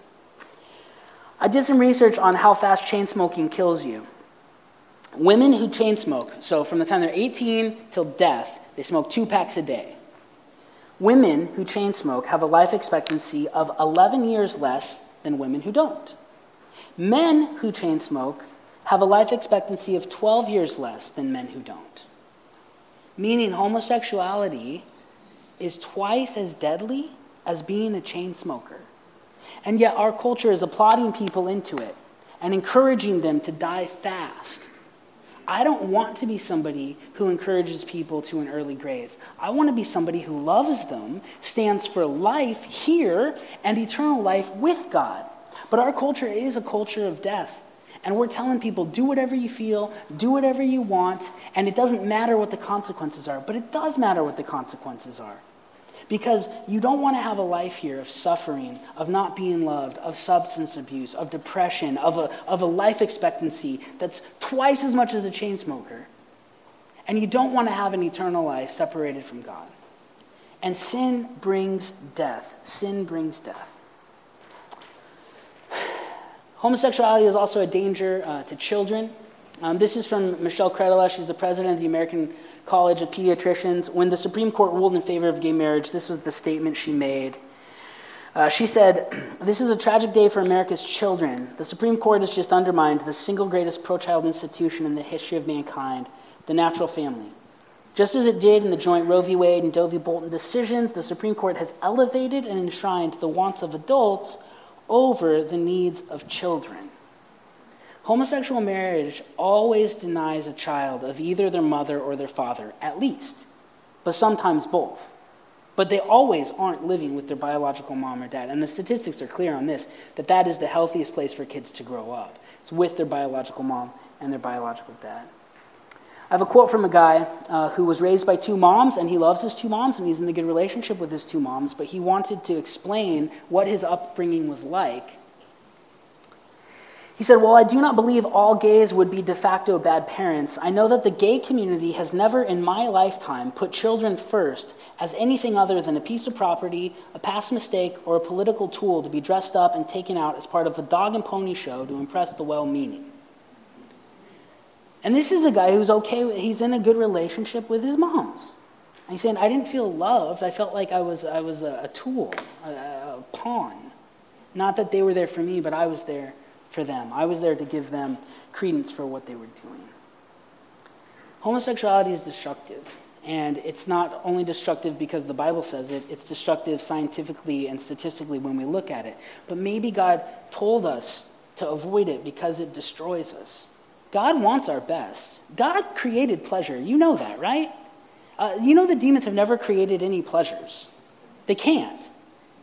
I did some research on how fast chain smoking kills you. Women who chain smoke, so from the time they're 18 till death, they smoke two packs a day. Women who chain smoke have a life expectancy of 11 years less than women who don't. Men who chain smoke have a life expectancy of 12 years less than men who don't. Meaning homosexuality is twice as deadly as being a chain smoker. And yet our culture is applauding people into it and encouraging them to die fast. I don't want to be somebody who encourages people to an early grave. I want to be somebody who loves them, stands for life here, and eternal life with God. But our culture is a culture of death. And we're telling people, do whatever you feel, do whatever you want, and it doesn't matter what the consequences are. But it does matter what the consequences are. Because you don't want to have a life here of suffering, of not being loved, of substance abuse, of depression, of a, of a life expectancy that's twice as much as a chain smoker. And you don't want to have an eternal life separated from God. And sin brings death. Sin brings death. Homosexuality is also a danger uh, to children. Um, this is from Michelle Cretella. She's the president of the American College of Pediatricians. When the Supreme Court ruled in favor of gay marriage, this was the statement she made. Uh, she said, This is a tragic day for America's children. The Supreme Court has just undermined the single greatest pro child institution in the history of mankind, the natural family. Just as it did in the joint Roe v. Wade and Doe v. Bolton decisions, the Supreme Court has elevated and enshrined the wants of adults over the needs of children. Homosexual marriage always denies a child of either their mother or their father, at least, but sometimes both. But they always aren't living with their biological mom or dad. And the statistics are clear on this that that is the healthiest place for kids to grow up. It's with their biological mom and their biological dad. I have a quote from a guy uh, who was raised by two moms, and he loves his two moms, and he's in a good relationship with his two moms, but he wanted to explain what his upbringing was like he said, While I do not believe all gays would be de facto bad parents, I know that the gay community has never in my lifetime put children first as anything other than a piece of property, a past mistake, or a political tool to be dressed up and taken out as part of a dog and pony show to impress the well meaning. And this is a guy who's okay, he's in a good relationship with his moms. And he's saying, I didn't feel loved. I felt like I was, I was a, a tool, a, a pawn. Not that they were there for me, but I was there for them. I was there to give them credence for what they were doing. Homosexuality is destructive. And it's not only destructive because the Bible says it, it's destructive scientifically and statistically when we look at it. But maybe God told us to avoid it because it destroys us. God wants our best. God created pleasure. You know that, right? Uh, you know the demons have never created any pleasures. They can't,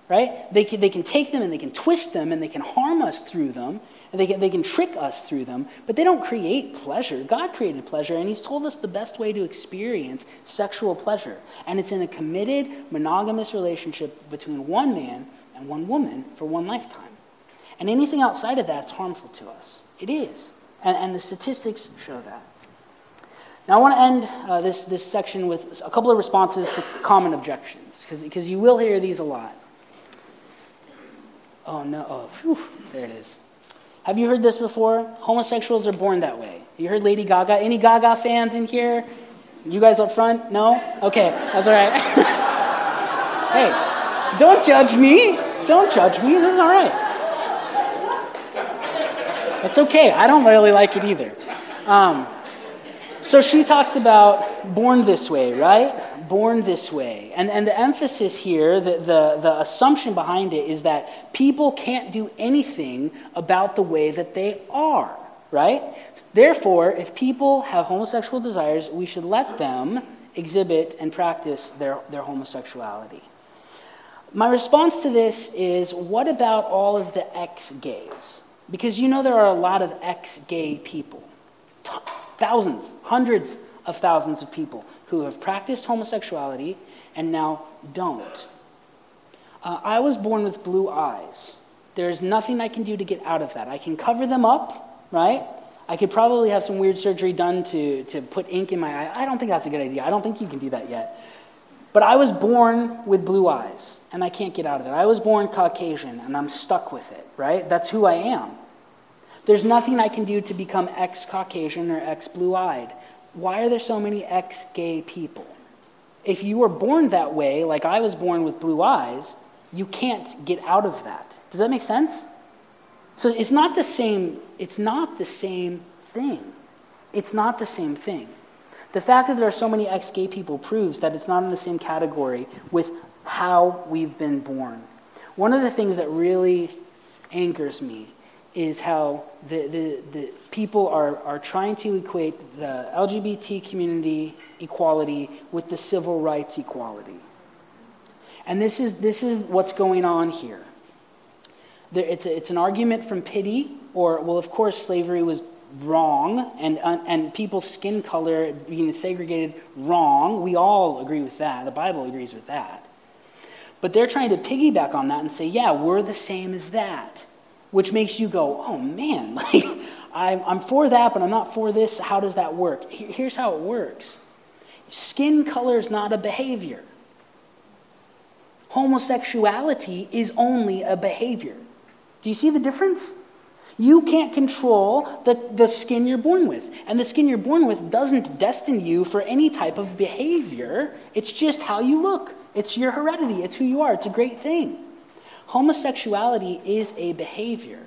right? They can, they can take them and they can twist them and they can harm us through them. And they can, they can trick us through them, but they don't create pleasure. God created pleasure, and He's told us the best way to experience sexual pleasure. And it's in a committed, monogamous relationship between one man and one woman for one lifetime. And anything outside of that is harmful to us. It is. And, and the statistics show that. Now, I want to end uh, this, this section with a couple of responses to common objections, because you will hear these a lot. Oh, no. Oh, whew, there it is. Have you heard this before? Homosexuals are born that way. You heard Lady Gaga? Any Gaga fans in here? You guys up front? No? Okay, that's all right. hey, don't judge me. Don't judge me. This is all right. It's okay. I don't really like it either. Um, so she talks about born this way, right? Born this way. And, and the emphasis here, the, the, the assumption behind it is that people can't do anything about the way that they are, right? Therefore, if people have homosexual desires, we should let them exhibit and practice their, their homosexuality. My response to this is what about all of the ex gays? Because you know there are a lot of ex gay people, thousands, hundreds of thousands of people who have practiced homosexuality and now don't. Uh, I was born with blue eyes. There's nothing I can do to get out of that. I can cover them up, right? I could probably have some weird surgery done to, to put ink in my eye. I don't think that's a good idea. I don't think you can do that yet. But I was born with blue eyes, and I can't get out of it. I was born Caucasian, and I'm stuck with it, right? That's who I am. There's nothing I can do to become ex Caucasian or ex blue eyed why are there so many ex gay people? If you were born that way, like I was born with blue eyes, you can't get out of that. Does that make sense? So it's not the same, it's not the same thing. It's not the same thing. The fact that there are so many ex gay people proves that it's not in the same category with how we've been born. One of the things that really angers me is how the, the, the people are, are trying to equate the LGBT community equality with the civil rights equality. And this is, this is what's going on here. There, it's, a, it's an argument from pity, or, well, of course, slavery was wrong, and, and people's skin color being segregated wrong. We all agree with that. The Bible agrees with that. But they're trying to piggyback on that and say, yeah, we're the same as that, which makes you go, oh man, like, I'm, I'm for that, but I'm not for this. How does that work? Here's how it works skin color is not a behavior, homosexuality is only a behavior. Do you see the difference? You can't control the, the skin you're born with. And the skin you're born with doesn't destine you for any type of behavior. It's just how you look. It's your heredity. It's who you are. It's a great thing. Homosexuality is a behavior.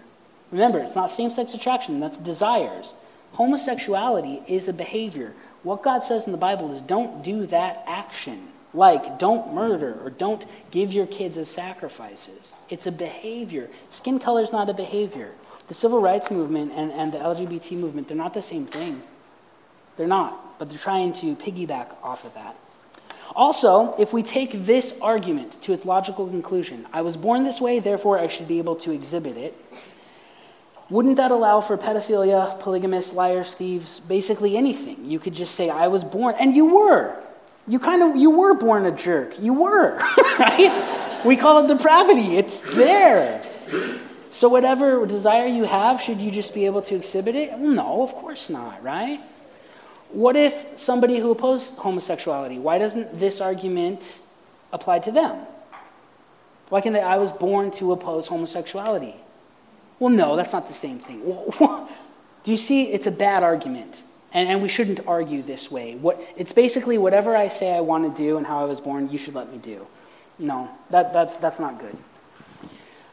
Remember, it's not same sex attraction, that's desires. Homosexuality is a behavior. What God says in the Bible is don't do that action. Like, don't murder or don't give your kids as sacrifices. It's a behavior. Skin color is not a behavior. The civil rights movement and, and the LGBT movement, they're not the same thing. They're not, but they're trying to piggyback off of that. Also, if we take this argument to its logical conclusion, I was born this way, therefore I should be able to exhibit it, wouldn't that allow for pedophilia, polygamists, liars, thieves, basically anything? You could just say, I was born, and you were. You kind of, you were born a jerk. You were, right? We call it depravity. It's there. So, whatever desire you have, should you just be able to exhibit it? No, of course not, right? What if somebody who opposed homosexuality, why doesn't this argument apply to them? Why can't they, I was born to oppose homosexuality? Well, no, that's not the same thing. Do you see? It's a bad argument. And, and we shouldn't argue this way. What, it's basically whatever I say I want to do and how I was born, you should let me do. No, that, that's, that's not good.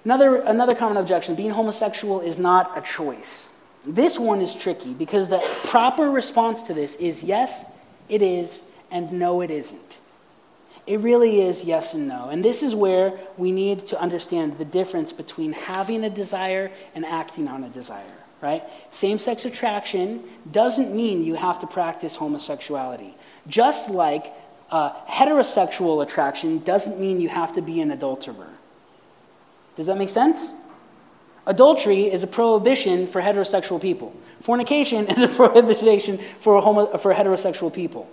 Another, another common objection being homosexual is not a choice. This one is tricky because the proper response to this is yes, it is, and no, it isn't. It really is yes and no. And this is where we need to understand the difference between having a desire and acting on a desire, right? Same sex attraction doesn't mean you have to practice homosexuality. Just like uh, heterosexual attraction doesn't mean you have to be an adulterer. Does that make sense? Adultery is a prohibition for heterosexual people. Fornication is a prohibition for, homo- for heterosexual people.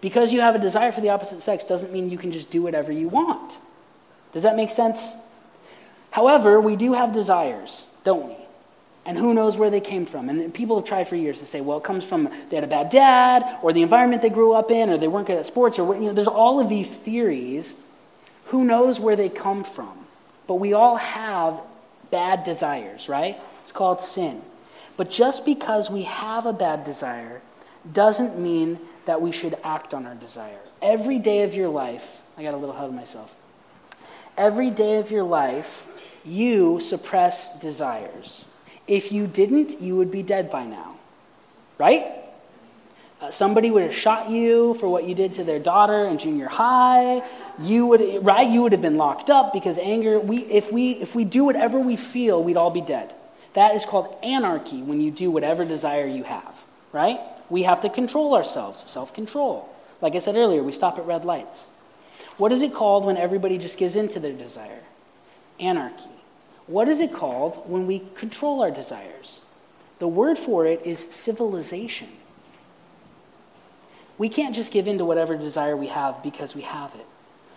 Because you have a desire for the opposite sex doesn't mean you can just do whatever you want. Does that make sense? However, we do have desires, don't we? And who knows where they came from? And people have tried for years to say, well, it comes from they had a bad dad, or the environment they grew up in, or they weren't good at sports, or you know, there's all of these theories. Who knows where they come from? But we all have bad desires, right? It's called sin. But just because we have a bad desire doesn't mean that we should act on our desire. Every day of your life, I got a little ahead of myself. Every day of your life, you suppress desires. If you didn't, you would be dead by now. Right? Uh, somebody would have shot you for what you did to their daughter in junior high. You would right you would have been locked up because anger we if we if we do whatever we feel we'd all be dead. That is called anarchy when you do whatever desire you have right? We have to control ourselves self-control. Like i said earlier we stop at red lights. What is it called when everybody just gives in to their desire? Anarchy. What is it called when we control our desires? The word for it is civilization we can't just give in to whatever desire we have because we have it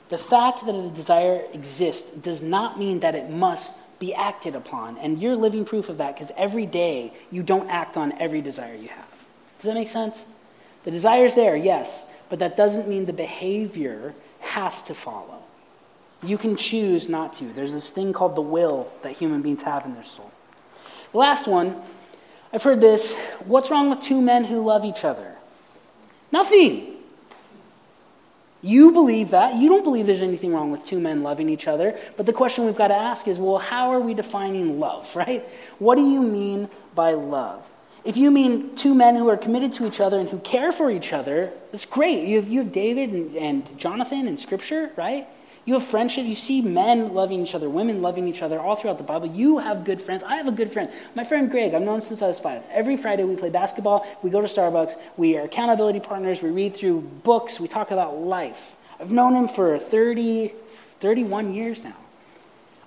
the fact that a desire exists does not mean that it must be acted upon. And you're living proof of that because every day you don't act on every desire you have. Does that make sense? The desire is there, yes, but that doesn't mean the behavior has to follow. You can choose not to. There's this thing called the will that human beings have in their soul. The last one, I've heard this what's wrong with two men who love each other? Nothing. You believe that. You don't believe there's anything wrong with two men loving each other. But the question we've got to ask is well, how are we defining love, right? What do you mean by love? If you mean two men who are committed to each other and who care for each other, that's great. You have, you have David and, and Jonathan in Scripture, right? You have friendship. You see men loving each other, women loving each other all throughout the Bible. You have good friends. I have a good friend. My friend Greg, I've known since I was five. Every Friday we play basketball. We go to Starbucks. We are accountability partners. We read through books. We talk about life. I've known him for 30, 31 years now.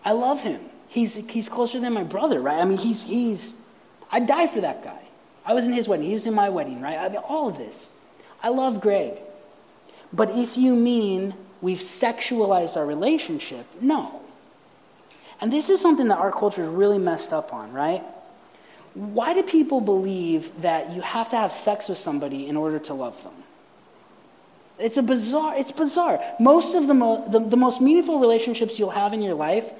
I love him. He's, he's closer than my brother, right? I mean, he's, he's, I'd die for that guy. I was in his wedding. He was in my wedding, right? I mean, all of this. I love Greg. But if you mean we've sexualized our relationship. No. And this is something that our culture is really messed up on, right? Why do people believe that you have to have sex with somebody in order to love them? It's a bizarre, it's bizarre. Most of the, mo- the, the most meaningful relationships you'll have in your life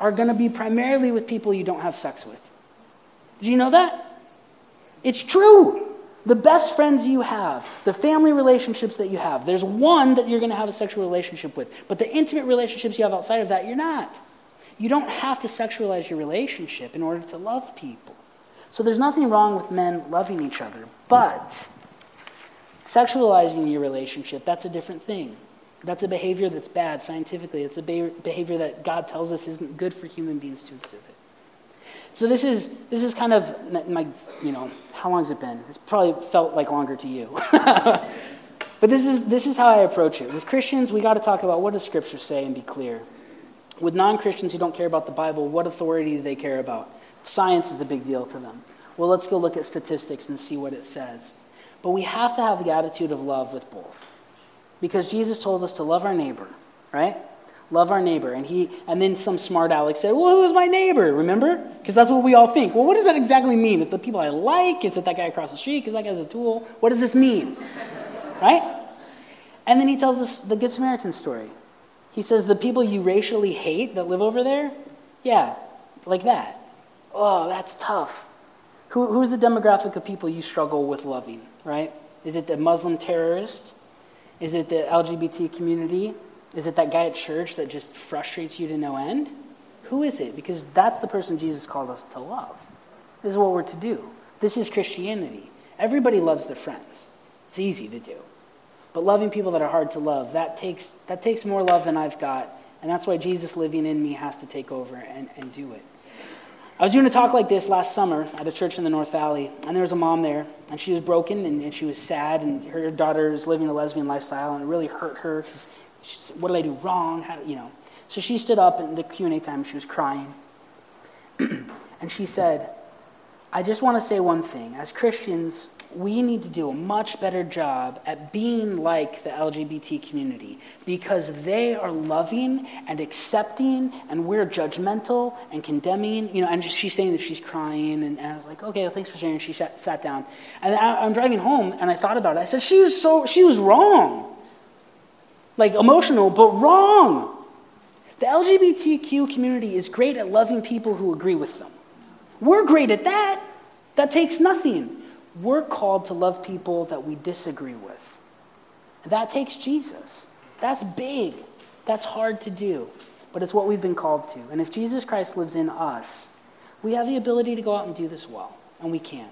are going to be primarily with people you don't have sex with. Did you know that? It's true. The best friends you have, the family relationships that you have, there's one that you're going to have a sexual relationship with. But the intimate relationships you have outside of that, you're not. You don't have to sexualize your relationship in order to love people. So there's nothing wrong with men loving each other. But sexualizing your relationship, that's a different thing. That's a behavior that's bad scientifically. It's a behavior that God tells us isn't good for human beings to exhibit. So this is this is kind of my you know how long has it been? It's probably felt like longer to you. but this is this is how I approach it. With Christians, we got to talk about what does Scripture say and be clear. With non-Christians who don't care about the Bible, what authority do they care about? Science is a big deal to them. Well, let's go look at statistics and see what it says. But we have to have the attitude of love with both. Because Jesus told us to love our neighbor, right? Love our neighbor. And he and then some smart Alex said, Well, who's my neighbor? Remember? Because that's what we all think. Well, what does that exactly mean? Is the people I like? Is it that guy across the street? Because that guy's a tool? What does this mean? right? And then he tells us the Good Samaritan story. He says, The people you racially hate that live over there? Yeah, like that. Oh, that's tough. Who, who's the demographic of people you struggle with loving, right? Is it the Muslim terrorist? Is it the LGBT community? Is it that guy at church that just frustrates you to no end? Who is it? Because that's the person Jesus called us to love. This is what we're to do. This is Christianity. Everybody loves their friends. It's easy to do. But loving people that are hard to love, that takes, that takes more love than I've got. And that's why Jesus living in me has to take over and, and do it. I was doing a talk like this last summer at a church in the North Valley, and there was a mom there, and she was broken and, and she was sad, and her daughter is living a lesbian lifestyle, and it really hurt her because what did I do wrong? How, you know. So she stood up in the Q&A time. She was crying. and she said, I just want to say one thing. As Christians, we need to do a much better job at being like the LGBT community because they are loving and accepting, and we're judgmental and condemning. You know, and she's saying that she's crying, and, and I was like, okay, well, thanks for sharing. She sat, sat down, and I, am driving home, and I thought about it. I said, she was so she was wrong like emotional, but wrong. The LGBTQ community is great at loving people who agree with them. We're great at that. That takes nothing. We're called to love people that we disagree with. That takes Jesus. That's big. That's hard to do. But it's what we've been called to. And if Jesus Christ lives in us, we have the ability to go out and do this well. And we can.